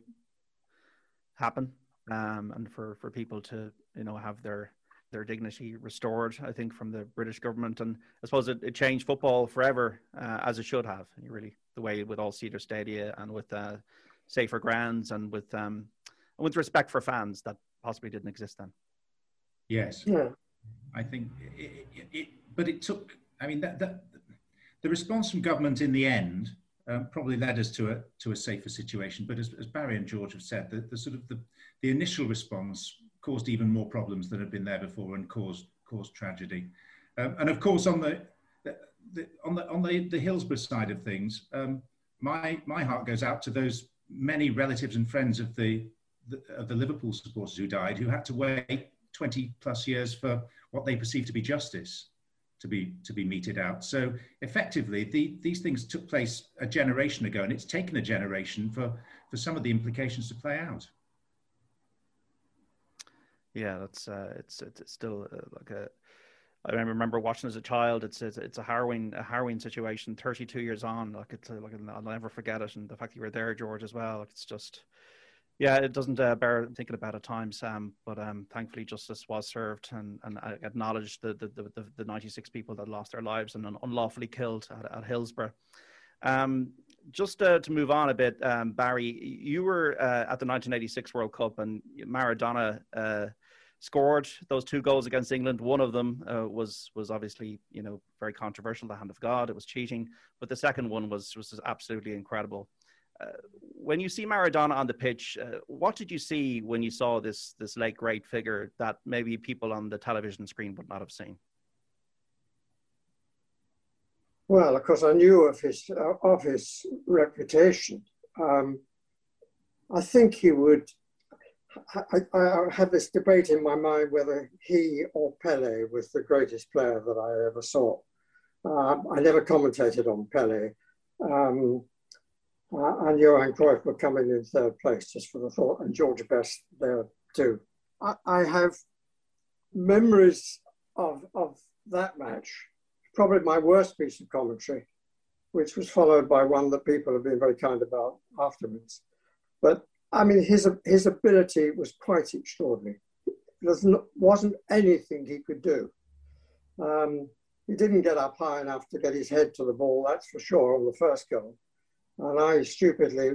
happen, um, and for for people to you know have their their dignity restored. I think from the British government, and I suppose it, it changed football forever, uh, as it should have. Really, the way with all seater stadia and with uh, safer grounds and with um, and with respect for fans that possibly didn't exist then. Yes. Yeah. I think it, it, it but it took I mean, that, that, the response from government in the end um, probably led us to a, to a safer situation. But as, as Barry and George have said, the, the sort of the, the initial response caused even more problems than had been there before and caused, caused tragedy. Um, and of course, on the, the, the, on the, on the, the Hillsborough side of things, um, my, my heart goes out to those many relatives and friends of the, the, of the Liverpool supporters who died, who had to wait 20 plus years for what they perceived to be justice to be to be meted out. So effectively, the, these things took place a generation ago, and it's taken a generation for for some of the implications to play out. Yeah, that's uh, it's it's still uh, like a. I remember watching as a child. It's it's, it's a harrowing a harrowing situation. Thirty two years on, like it's like I'll never forget it. And the fact you were there, George, as well. Like it's just yeah, it doesn't uh, bear thinking about at times, Sam. But um, thankfully, justice was served and, and acknowledged the, the, the, the 96 people that lost their lives and unlawfully killed at, at Hillsborough. Um, just uh, to move on a bit, um, Barry, you were uh, at the 1986 World Cup and Maradona uh, scored those two goals against England. One of them uh, was was obviously you know very controversial, the hand of God. It was cheating, but the second one was was absolutely incredible. Uh, when you see Maradona on the pitch, uh, what did you see when you saw this this late great figure that maybe people on the television screen would not have seen? Well, of course, I knew of his uh, of his reputation. Um, I think he would. I, I, have this debate in my mind whether he or Pele was the greatest player that I ever saw. Um, I never commentated on Pele. Um, uh, and Johan Cruyff were coming in third place just for the thought, and George Best there too. I, I have memories of, of that match, probably my worst piece of commentary, which was followed by one that people have been very kind about afterwards. But I mean, his, his ability was quite extraordinary. There wasn't anything he could do. Um, he didn't get up high enough to get his head to the ball, that's for sure, on the first goal. And I stupidly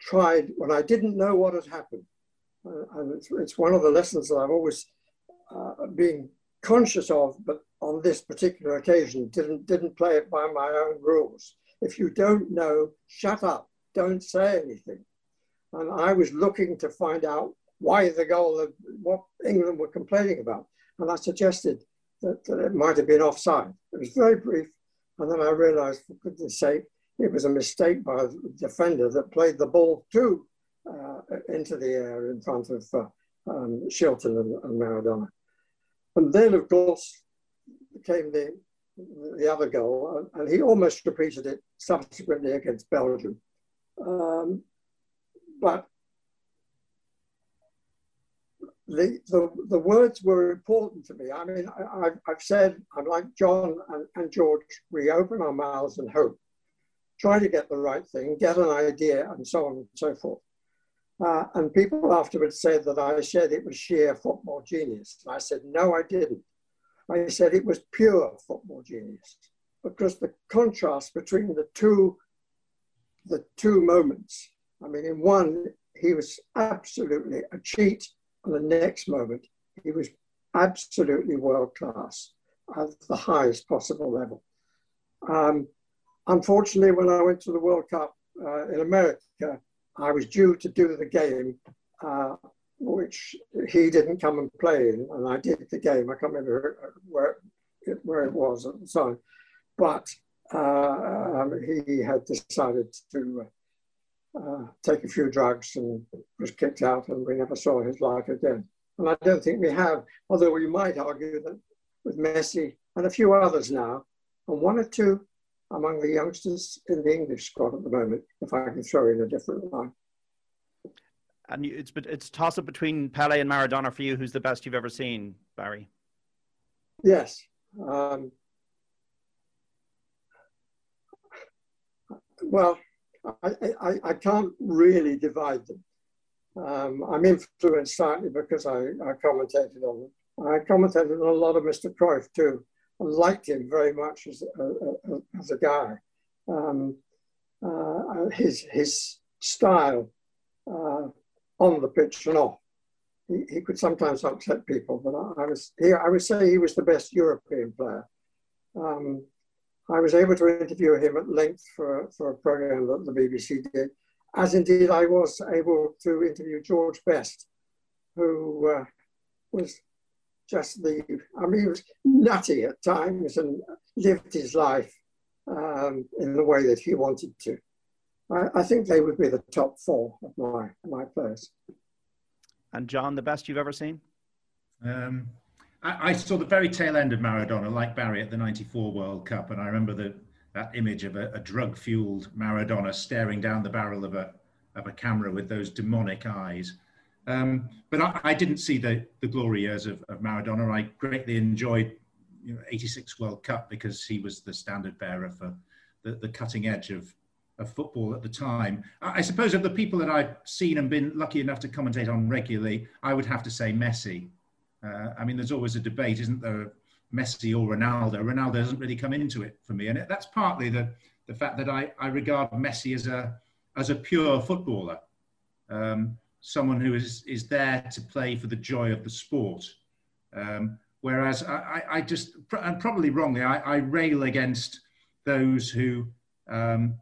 tried when I didn't know what had happened. Uh, and it's, it's, one of the lessons that I've always uh, been conscious of, but on this particular occasion, didn't, didn't play it by my own rules. If you don't know, shut up, don't say anything. And I was looking to find out why the goal, of what England were complaining about. And I suggested that, that it might have been offside. It was very brief. And then I realized, for goodness sake, it was a mistake by the defender that played the ball too uh, into the air in front of uh, um, Shilton and, and, Maradona. And then, of course, came the, the other goal, and he almost repeated it subsequently against Belgium. Um, but the, the, the words were important to me. I mean, I, have said, I'm like John and, and George, we open our mouths and hope try to get the right thing, get an idea, and so on and so forth. Uh, and people afterwards said that I said it was sheer football genius. And I said, no, I didn't. I said it was pure football genius because the contrast between the two, the two moments. I mean, in one, he was absolutely a cheat, and the next moment, he was absolutely world class at the highest possible level. Um, Unfortunately, when I went to the World Cup uh, in America, I was due to do the game, uh, which he didn't come and play in, and I did the game. I can't remember where it, where it was at the time, but uh, um, he had decided to uh, take a few drugs and was kicked out, and we never saw his life again. And I don't think we have, although we might argue that with Messi and a few others now, and one or two among the youngsters in the English squad at the moment, if I can throw in a different line. And it's it's toss up between Pele and Maradona for you. Who's the best you've ever seen, Barry? Yes. Um, well, I, I, I, can't really divide them. Um, I'm influenced slightly because I, I commentated on them. I commentated on a lot of Mr. Cruyff too liked him very much as a, as a guy. Um, uh, his his style uh, on the pitch and off. He, he, could sometimes upset people, but I, I was he, I would say he was the best European player. Um, I was able to interview him at length for, for a program that the BBC did, as indeed I was able to interview George Best, who uh, was just the, I mean, he was nutty at times and lived his life um, in the way that he wanted to. I, I, think they would be the top four of my, my players. And John, the best you've ever seen? Um, I, I, saw the very tail end of Maradona, like Barry at the 94 World Cup. And I remember the, that image of a, a drug fueled Maradona staring down the barrel of a, of a camera with those demonic eyes. Um, but I, I, didn't see the, the glory years of, of Maradona. I greatly enjoyed you know, 86 World Cup because he was the standard bearer for the, the cutting edge of, of football at the time. I, I suppose of the people that I've seen and been lucky enough to commentate on regularly, I would have to say Messi. Uh, I mean, there's always a debate, isn't there? Messi or Ronaldo. Ronaldo doesn't really come into it for me, and that's partly the the fact that I, I regard Messi as a as a pure footballer, um, someone who is is there to play for the joy of the sport. Um, whereas I, I, just and probably wrongly I, I rail against those who um,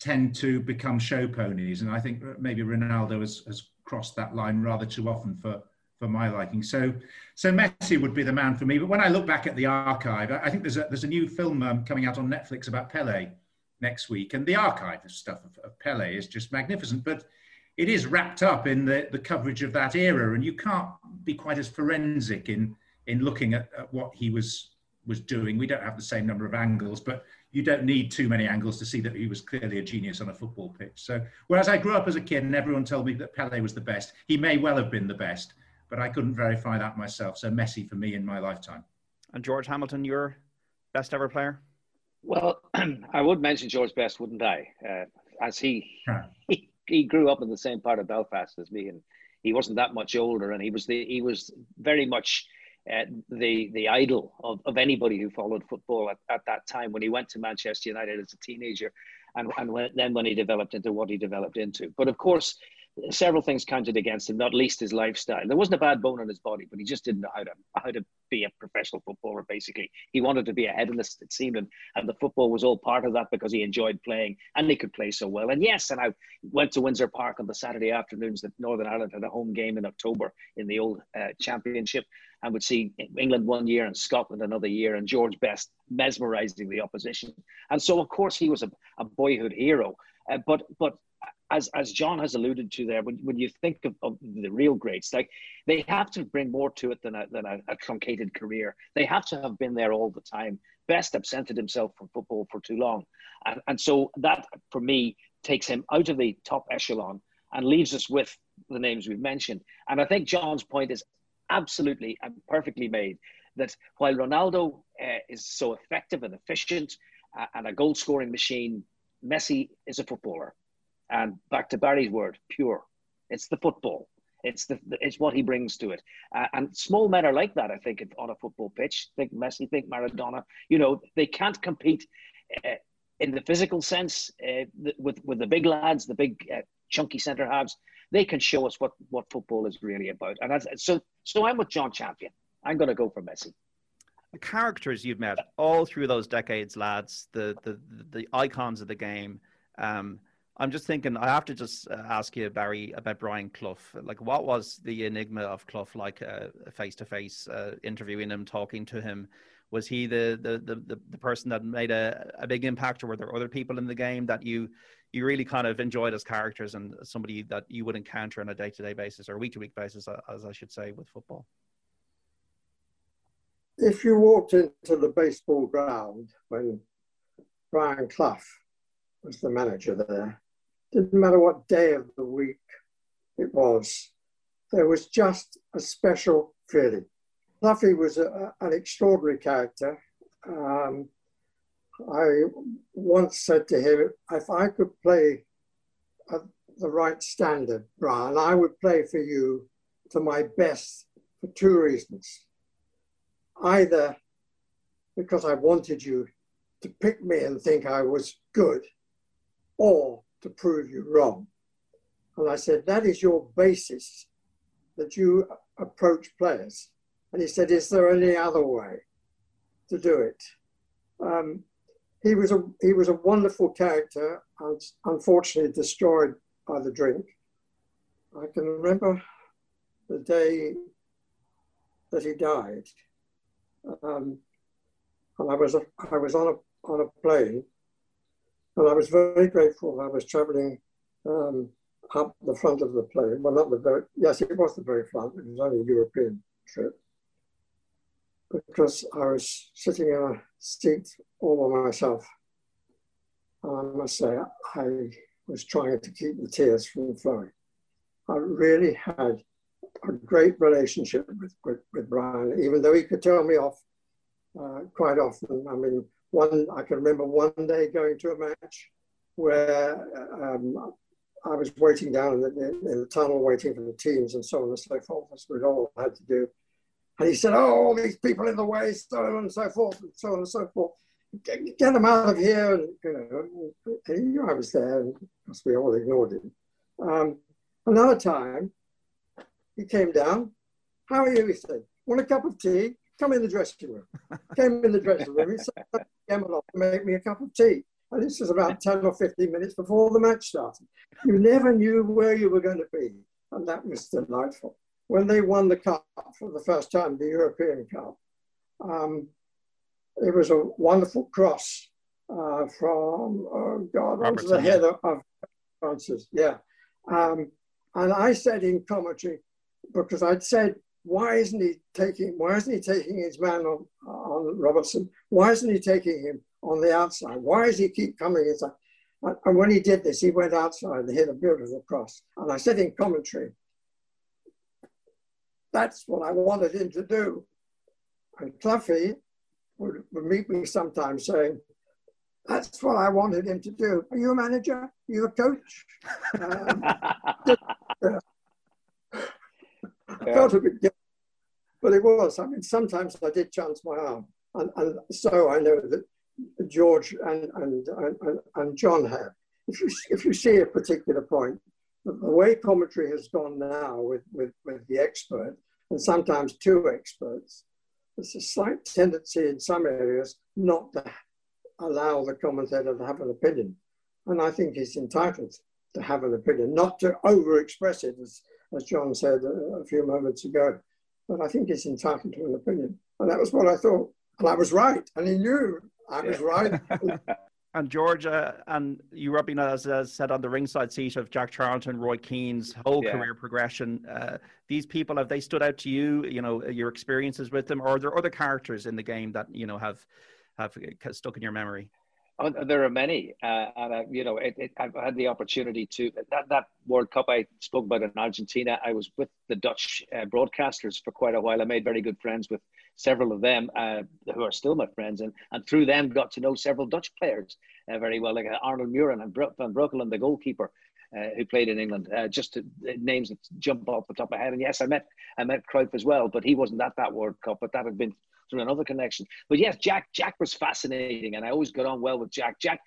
tend to become show ponies, and I think maybe Ronaldo has, has crossed that line rather too often for for my liking. So, so Messi would be the man for me. But when I look back at the archive, I think there's a there's a new film um, coming out on Netflix about Pele next week, and the archive of stuff of, of, Pele is just magnificent. But it is wrapped up in the the coverage of that era, and you can't be quite as forensic in in looking at, at what he was was doing. We don't have the same number of angles, but you don't need too many angles to see that he was clearly a genius on a football pitch. So, whereas I grew up as a kid and everyone told me that Pele was the best, he may well have been the best, but I couldn't verify that myself. So Messi for me in my lifetime. And George Hamilton, your best ever player? Well, I would mention George Best, wouldn't I? Uh, as he, he he grew up in the same part of Belfast as me, and he wasn't that much older, and he was the he was very much uh, the the idol of, of anybody who followed football at, at that time when he went to Manchester United as a teenager, and and when, then when he developed into what he developed into. But of course, several things counted against him, not least his lifestyle. There wasn't a bad bone in his body, but he just didn't know how to how to be a professional footballer. Basically, he wanted to be a hedonist. It seemed, and, and the football was all part of that because he enjoyed playing and he could play so well. And yes, and I went to Windsor Park on the Saturday afternoons that Northern Ireland had a home game in October in the old uh, championship, and would see England one year and Scotland another year, and George Best mesmerising the opposition. And so, of course, he was a, a boyhood hero. Uh, but but as as John has alluded to there, when, when you think of, of the real greats, like they have to bring more to it than a than a, a, truncated career. They have to have been there all the time. Best absented himself from football for too long, and and so that for me takes him out of the top echelon and leaves us with the names we've mentioned. And I think John's point is absolutely and perfectly made that while Ronaldo uh, is so effective and efficient uh, and a goal scoring machine, Messi is a footballer and back to Barry's word, pure. It's the football. It's the it's what he brings to it. Uh, and small men are like that, I think, on a football pitch. Think Messi, think Maradona. You know, they can't compete uh, in the physical sense uh, with with the big lads, the big uh, chunky centre halves. They can show us what what football is really about. And so so I'm with John Champion. I'm going to go for Messi. The characters you've met all through those decades, lads, the the the icons of the game. Um, I'm just thinking. I have to just uh, ask you, Barry, about Brian Clough. Like, what was the enigma of Clough like? Face to face interviewing him, talking to him. Was he the the the, the person that made a, a big impact, or were there other people in the game that you you really kind of enjoyed as characters and somebody that you would encounter on a day to day basis or week to week basis, as I should say, with football? If you walked into the Baseball Ground when Brian Clough was the manager there, didn't matter what day of the week it was, there was just a special feeling. Cloughie was a, an extraordinary character. Um, I once said to him, if I could play at the right standard, Brian, I would play for you to my best for two reasons. Either because I wanted you to pick me and think I was good, or to prove you wrong. And I said, that is your basis that you approach players. And he said, is there any other way to do it? Um, he was a he was a wonderful character, unfortunately destroyed by the drink. I can remember the day that he died, um, and I was I was on a on a plane, and I was very grateful. I was traveling um, up the front of the plane. Well, not the very, yes, it was the very front. It was only a European trip. Because I was sitting in a seat all by myself. And I must say, I was trying to keep the tears from flowing. I really had a great relationship with, with, with Brian, even though he could tell me off uh, quite often. I mean, one I can remember one day going to a match where um, I was waiting down in the, in the, tunnel, waiting for the teams and so on and so forth, as we all had to do. And he said, "Oh, all these people in the way, so on and so forth, and so on and so forth. Get, get them out of here." And you know, he knew I was there, and we all ignored him. Um, another time, he came down. How are you? He said, "Want a cup of tea? Come in the dressing room." Came in the dressing room. He said, "Emma, make me a cup of tea." And this was about 10 or 15 minutes before the match started. You never knew where you were going to be. And that was delightful. When they won the cup for the first time, the European Cup, um, it was a wonderful cross uh, from, oh God, onto the head of, of Francis. Yeah. Um, and I said in commentary, because I'd said, why isn't he taking, why isn't he taking his man on, on Robertson? Why isn't he taking him on the outside. Why does he keep coming inside? And when he did this, he went outside and hit a beautiful cross. And I said in commentary, that's what I wanted him to do. And Cloughie would, would meet me sometimes saying, that's what I wanted him to do. Are you a manager? Are you a coach? Um, I felt a bit guilty, but it was. I mean, sometimes I did chance my arm. And, and so I know that George and, and, and, and John have. If you, if you see a particular point, the way commentary has gone now with, with, with the expert, and sometimes two experts, there's a slight tendency in some areas not to allow the commentator to have an opinion. And I think he's entitled to have an opinion, not to overexpress it, as, as John said a, a few moments ago. But I think he's entitled to an opinion. And that was what I thought. And I was right. And he knew I was right. and Georgia, and you were being as, as said on the ringside seat of Jack Charlton, Roy Keane's whole yeah. career progression. Uh, these people have they stood out to you? You know your experiences with them, or are there other characters in the game that you know have have stuck in your memory? Oh, there are many, uh, and uh, you know, it, it, I've had the opportunity to that that World Cup I spoke about in Argentina. I was with the Dutch uh, broadcasters for quite a while. I made very good friends with several of them uh, who are still my friends, and and through them got to know several Dutch players uh, very well, like uh, Arnold Mühren and Van Breukelen, the goalkeeper. who played in England? just to, names that jump off the top of my head. And yes, I met I met Cruyff as well, but he wasn't at that World Cup. But that had been through another connection. But yes, Jack Jack was fascinating, and I always got on well with Jack. Jack,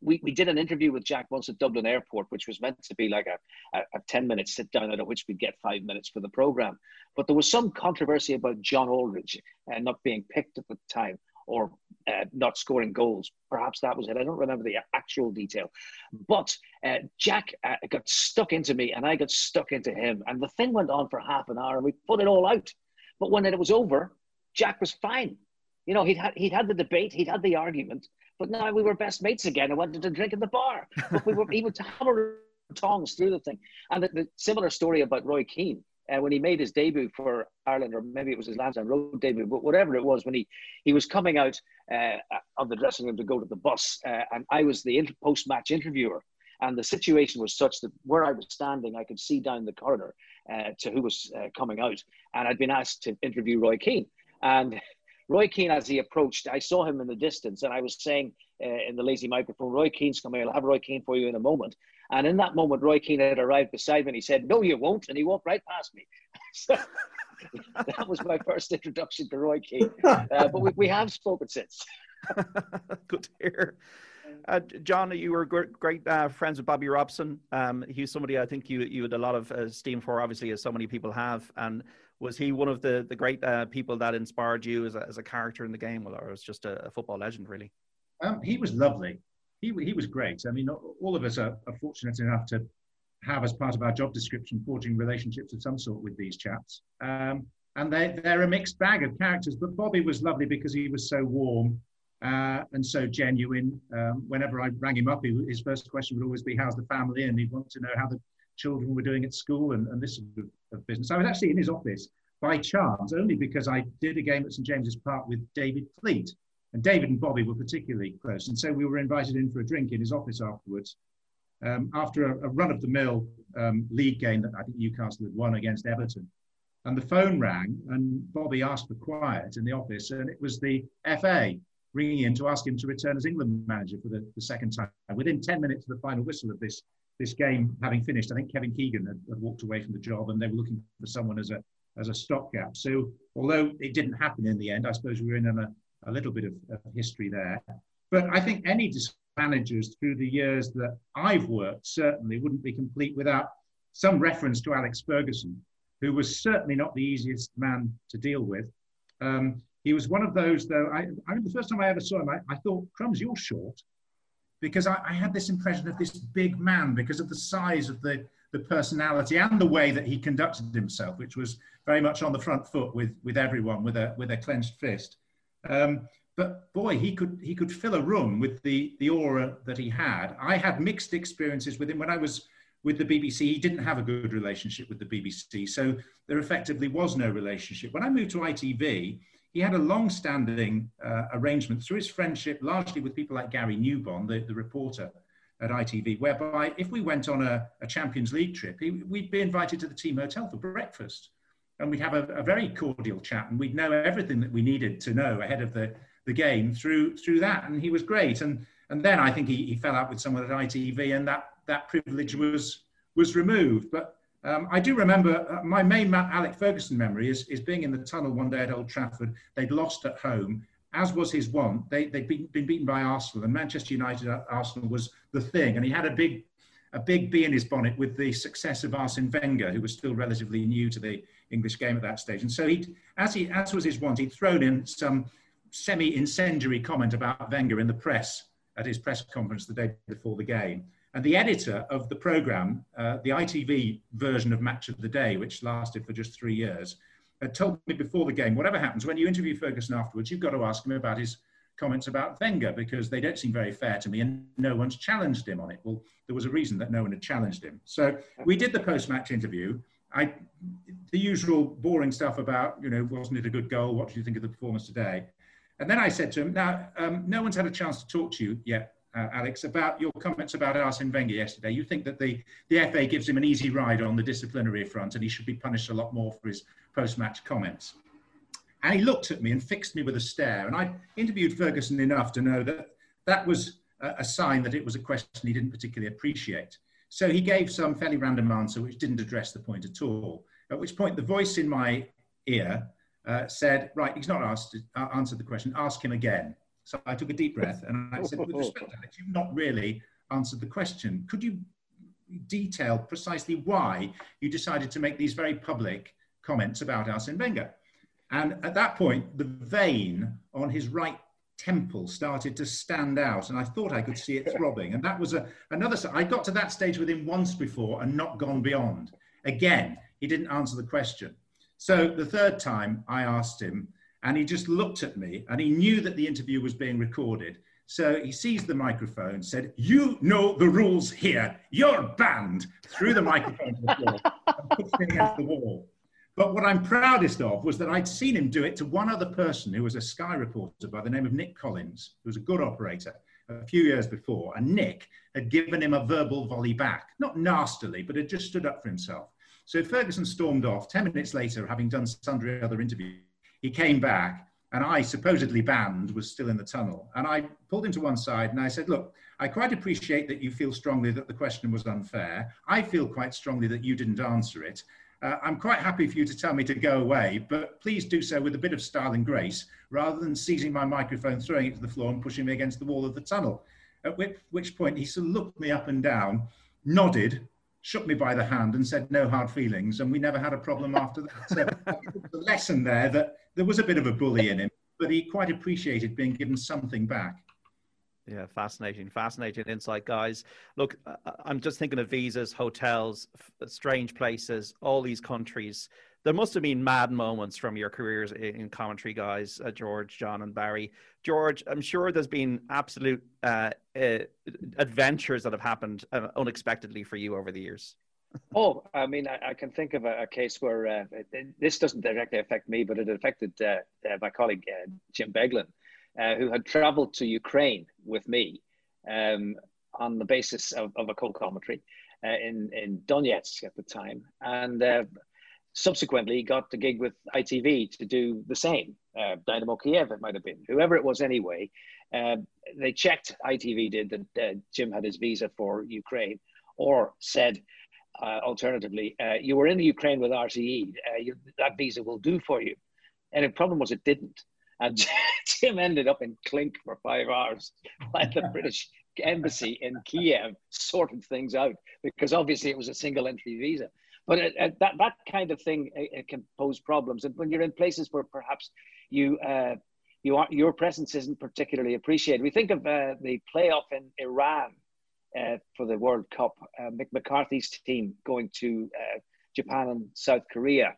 we, we did an interview with Jack once at Dublin Airport, which was meant to be like a, a, a ten minute sit down, out of which we'd get five minutes for the program. But there was some controversy about John Aldridge uh, not being picked at the time or uh, not scoring goals. Perhaps that was it. I don't remember the actual detail. But uh, Jack uh, got stuck into me and I got stuck into him. And the thing went on for half an hour and we put it all out. But when it was over, Jack was fine. You know, he'd had, he'd had the debate, he'd had the argument, but now we were best mates again and wanted to drink in the bar. But we were, he would hammer tongs through the thing. And the, the similar story about Roy Keane. Uh, when he made his debut for Ireland, or maybe it was his Lansdowne Road debut, but whatever it was, when he, he was coming out uh, of the dressing room to go to the bus, uh, and I was the inter- post match interviewer. And the situation was such that where I was standing, I could see down the corridor uh, to who was uh, coming out. And I'd been asked to interview Roy Keane. And Roy Keane, as he approached, I saw him in the distance, and I was saying uh, in the lazy microphone, Roy Keane's coming. I'll have Roy Keane for you in a moment. And in that moment, Roy Keane had arrived beside me, and he said, "No, you won't," and he walked right past me. so that was my first introduction to Roy Keane. Uh, but we, we have spoken since. Good to hear. Uh, John, you were great uh, friends with Bobby Robson. Um, he's somebody I think you you had a lot of esteem for, obviously, as so many people have. And was he one of the the great uh, people that inspired you as a, as a character in the game, or was just a, football legend, really? Um, he was lovely. He he was great. I mean, all of us are, are fortunate enough to have as part of our job description forging relationships of some sort with these chaps. Um, and they, they're a mixed bag of characters. But Bobby was lovely because he was so warm uh, and so genuine. Um, whenever I rang him up, he, his first question would always be, "How's the family?" And he'd want to know how the children were doing at school and, and this sort of, business. I was actually in his office by chance, only because I did a game at St James's Park with David Pleat. And David and Bobby were particularly close. And so we were invited in for a drink in his office afterwards. Um, after a, a run of the mill um, league game that I think Newcastle had won against Everton. and the phone rang, and Bobby asked for quiet in the office, and it was the FA ringing in to ask him to return as England manager for the, the second time. Within 10 minutes of the final whistle of this this game having finished, I think Kevin Keegan had, had, walked away from the job, and they were looking for someone as a as a stopgap. So although it didn't happen in the end, I suppose we were in a, a little bit of, of history there. But I think any managers through the years that I've worked certainly wouldn't be complete without some reference to Alex Ferguson, who was certainly not the easiest man to deal with. Um, he was one of those, though. I, I mean, the first time I ever saw him, I, I thought, "Crumbs, you're short," because I, I, had this impression of this big man because of the size of the the personality and the way that he conducted himself, which was very much on the front foot with with everyone, with a with a clenched fist. Um, but boy, he could he could fill a room with the the aura that he had. I had mixed experiences with him when I was with the BBC. He didn't have a good relationship with the BBC, so there effectively was no relationship. When I moved to ITV, he had a long-standing uh, arrangement through his friendship, largely with people like Gary Newbon, the, the reporter at ITV, whereby if we went on a, a Champions League trip, he, we'd be invited to the team hotel for breakfast, and we'd have a, a very cordial chat, and we'd know everything that we needed to know ahead of the the game through through that, and he was great. And and then I think he, he fell out with someone at ITV, and that that privilege was was removed. But um, I do remember uh, my main Alex Ferguson memory is, is being in the tunnel one day at Old Trafford. They'd lost at home, as was his wont. They, they'd been, been beaten by Arsenal, and Manchester United Arsenal was the thing. And he had a big, a big bee in his bonnet with the success of Arsene Wenger, who was still relatively new to the English game at that stage. And so he, as he, as was his wont, he'd thrown in some semi-incendiary comment about Wenger in the press at his press conference the day before the game. And the editor of the program, uh, the ITV version of Match of the Day, which lasted for just three years, had told me before the game, whatever happens, when you interview Ferguson afterwards, you've got to ask him about his comments about Wenger because they don't seem very fair to me and no one's challenged him on it. Well, there was a reason that no one had challenged him. So we did the post-match interview. I, the usual boring stuff about, you know, wasn't it a good goal? What do you think of the performance today? And then I said to him, now, um, no one's had a chance to talk to you yet, uh, Alex, about your comments about Arsene Wenger yesterday. You think that the, the FA gives him an easy ride on the disciplinary front and he should be punished a lot more for his post-match comments. And he looked at me and fixed me with a stare. And I interviewed Ferguson enough to know that that was a, a sign that it was a question he didn't particularly appreciate. So he gave some fairly random answer which didn't address the point at all. At which point the voice in my ear uh, said, right, he's not asked uh, answered the question, ask him again. So I took a deep breath and I said, with respect, Alex, you've not really answered the question. Could you detail precisely why you decided to make these very public comments about Arsene Wenger? And at that point, the vein on his right temple started to stand out, and I thought I could see it throbbing. And that was a, another. I got to that stage with him once before and not gone beyond. Again, he didn't answer the question. So the third time I asked him, and he just looked at me and he knew that the interview was being recorded. So he seized the microphone, said, You know the rules here. You're banned. Threw the microphone to the floor and pushed me against the wall. But what I'm proudest of was that I'd seen him do it to one other person who was a Sky reporter by the name of Nick Collins, who was a good operator a few years before. And Nick had given him a verbal volley back, not nastily, but had just stood up for himself. So Ferguson stormed off. Ten minutes later, having done sundry other interviews, he came back, and I, supposedly banned, was still in the tunnel. And I pulled him to one side and I said, Look, I quite appreciate that you feel strongly that the question was unfair. I feel quite strongly that you didn't answer it. Uh, I'm quite happy for you to tell me to go away, but please do so with a bit of style and grace rather than seizing my microphone, throwing it to the floor, and pushing me against the wall of the tunnel. At which, which point he sort of looked me up and down, nodded, shook me by the hand and said no hard feelings and we never had a problem after that so the lesson there that there was a bit of a bully in him but he quite appreciated being given something back yeah fascinating fascinating insight guys look i'm just thinking of visas hotels strange places all these countries there must have been mad moments from your careers in commentary, guys, uh, George, John, and Barry. George, I'm sure there's been absolute uh, uh, adventures that have happened uh, unexpectedly for you over the years. Oh, I mean, I, I, can think of a, a case where uh, it, this doesn't directly affect me, but it affected uh, my colleague Jim Beglin, who had traveled to Ukraine with me um, on the basis of, of a co-commentary in in Donetsk at the time, and subsequently got the gig with ITV to do the same. Uh, Dynamo Kiev, it might have been, whoever it was anyway. Uh, they checked, ITV did, that uh, Jim had his visa for Ukraine, or said, uh, alternatively, uh, you were in the Ukraine with RTÉ, uh, you, that visa will do for you. And the problem was it didn't. And Jim ended up in Clink for five hours while the British embassy in Kiev sorted things out because obviously it was a single entry visa. But it, it, that that kind of thing it, can pose problems, and when you're in places where perhaps you uh, you are your presence isn't particularly appreciated. We think of uh, the playoff in Iran uh, for the World Cup, uh, Mick McCarthy's team going to uh, Japan and South Korea,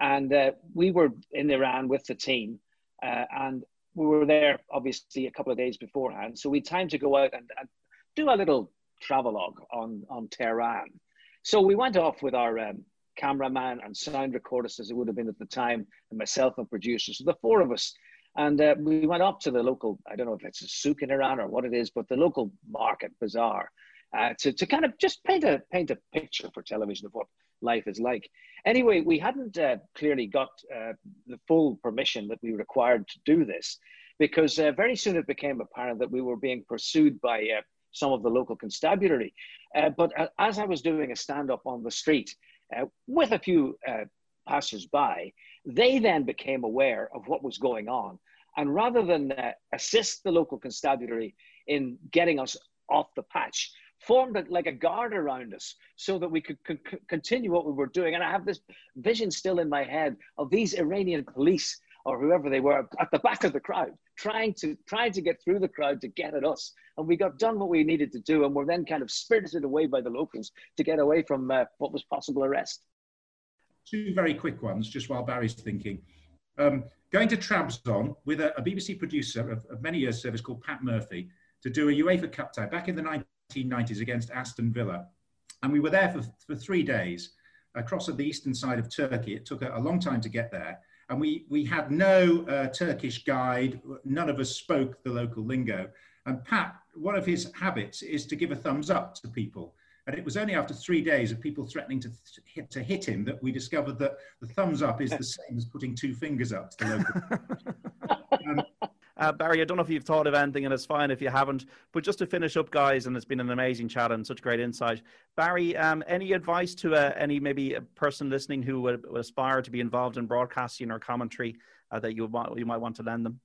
and uh, we were in Iran with the team, and we were there obviously a couple of days beforehand, so we had time to go out and, and do a little travelogue on on Tehran. So we went off with our um, cameraman and sound recordist, as it would have been at the time, and myself and producers, so the four of us. And uh, we went up to the local, I don't know if it's a souk in Iran or what it is, but the local market bazaar uh, to, to kind of just paint a, paint a picture for television of what life is like. Anyway, we hadn't uh, clearly got uh, the full permission that we required to do this because uh, very soon it became apparent that we were being pursued by uh, some of the local constabulary. But as I was doing a stand up on the street with a few passers by, they then became aware of what was going on. And rather than uh, assist the local constabulary in getting us off the patch, formed a, like a guard around us so that we could c- continue what we were doing. And I have this vision still in my head of these Iranian police or whoever they were at the back of the crowd, trying to trying to get through the crowd to get at us. And we got done what we needed to do, and we're then kind of spirited away by the locals to get away from uh, what was possible arrest. Two very quick ones, just while Barry's thinking. Um, going to Trabzon with a, a BBC producer of, of, many years' service called Pat Murphy to do a UEFA Cup tie back in the 1990s against Aston Villa. And we were there for, for three days across the eastern side of Turkey. It took a, a long time to get there and we, we had no uh, Turkish guide. None of us spoke the local lingo. And Pat, one of his habits is to give a thumbs up to people. And it was only after three days of people threatening to, hit, to hit him that we discovered that the thumbs up is the same as putting two fingers up to the local. um, uh, Barry, I don't know if you've thought of anything, and it's fine if you haven't. But just to finish up, guys, and it's been an amazing chat and such great insight. Barry, um, any advice to uh, any maybe a person listening who would, would, aspire to be involved in broadcasting or commentary uh, that you want, you might want to lend them?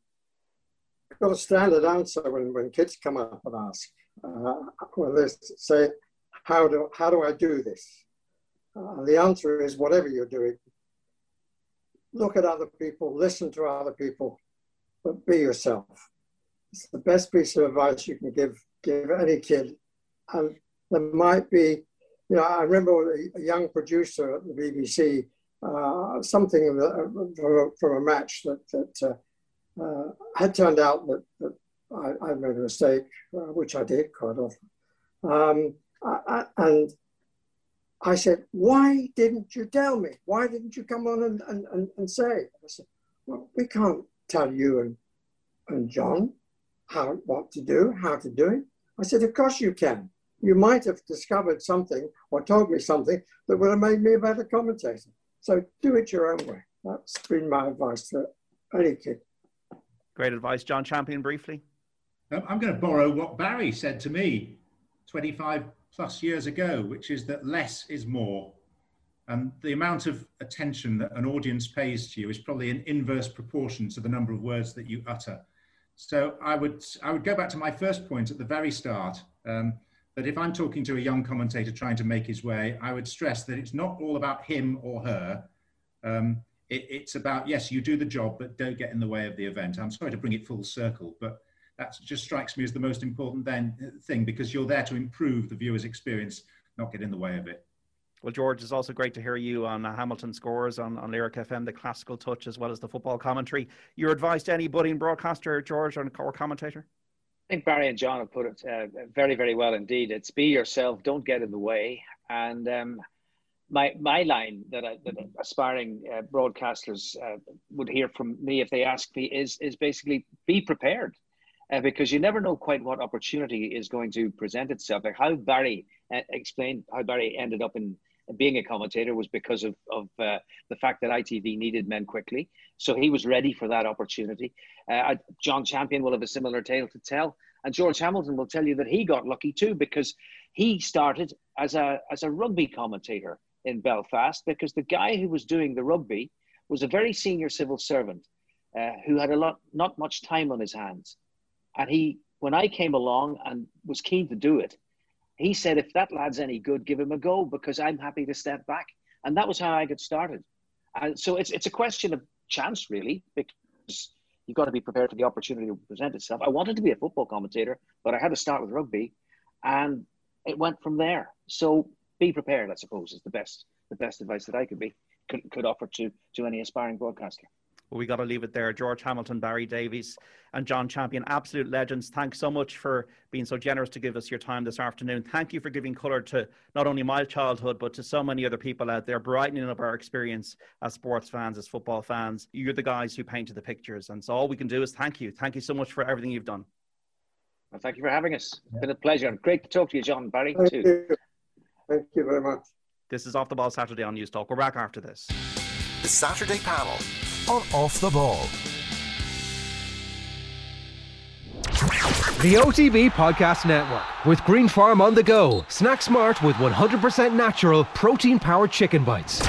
I've got a standard answer when, when kids come up and ask. Uh, well, they say, how do, how do I do this? Uh, the answer is whatever you're doing, look at other people, listen to other people, but be yourself. It's the best piece of advice you can give give any kid. And there might be, you know, I remember a, young producer at the BBC, uh, something from, a, from, a, match that, that uh, uh, had turned out that, that I, I, made a mistake, uh, which I did quite often. Um, I, I, and I said, why didn't you tell me? Why didn't you come on and, and, and, and say? I said, well, we can't tell you and, and John how what to do, how to do it? I said, Of course you can. You might have discovered something or told me something that would have made me a better commentator. So do it your own way. That's been my advice to any kid. Great advice. John Champion, briefly. I'm going to borrow what Barry said to me 25 plus years ago, which is that less is more. And the amount of attention that an audience pays to you is probably in inverse proportion to the number of words that you utter. So I would, I would go back to my first point at the very start, um, that if I'm talking to a young commentator trying to make his way, I would stress that it's not all about him or her. Um, it, it's about, yes, you do the job, but don't get in the way of the event. I'm sorry to bring it full circle, but that just strikes me as the most important then, thing because you're there to improve the viewer's experience, not get in the way of it. Well, George, it's also great to hear you on uh, Hamilton scores on, on Lyric FM, the classical touch, as well as the football commentary. Your advice to any budding broadcaster, George, or, or commentator? I think Barry and John have put it uh, very, very well indeed. It's be yourself, don't get in the way. And um, my my line that, I, that aspiring uh, broadcasters uh, would hear from me if they ask me is is basically be prepared, uh, because you never know quite what opportunity is going to present itself. Like how Barry uh, explained how Barry ended up in being a commentator was because of, of uh, the fact that ITV needed men quickly. So he was ready for that opportunity. Uh, John Champion will have a similar tale to tell. And George Hamilton will tell you that he got lucky too because he started as a, as a rugby commentator in Belfast because the guy who was doing the rugby was a very senior civil servant uh, who had a lot, not much time on his hands. And he, when I came along and was keen to do it, he said, if that lad's any good, give him a go because I'm happy to step back. And that was how I got started. And so it's, it's a question of chance, really, because you've got to be prepared for the opportunity to present itself. I wanted to be a football commentator, but I had to start with rugby, and it went from there. So be prepared, I suppose, is the best the best advice that I could be could, could offer to to any aspiring broadcaster. Well, we got to leave it there. George Hamilton, Barry Davies, and John Champion, absolute legends. Thanks so much for being so generous to give us your time this afternoon. Thank you for giving colour to not only my childhood, but to so many other people out there, brightening up our experience as sports fans, as football fans. You're the guys who painted the pictures. And so all we can do is thank you. Thank you so much for everything you've done. Well, thank you for having us. It's been a pleasure. And Great to talk to you, John Barry, Thank too. you. Thank you very much. This is Off the Ball Saturday on Newstalk. We're back after this. The Saturday panel on Off the Ball. The OTB Podcast Network with Green Farm on the go. Snack smart with 100% natural protein powered chicken bites.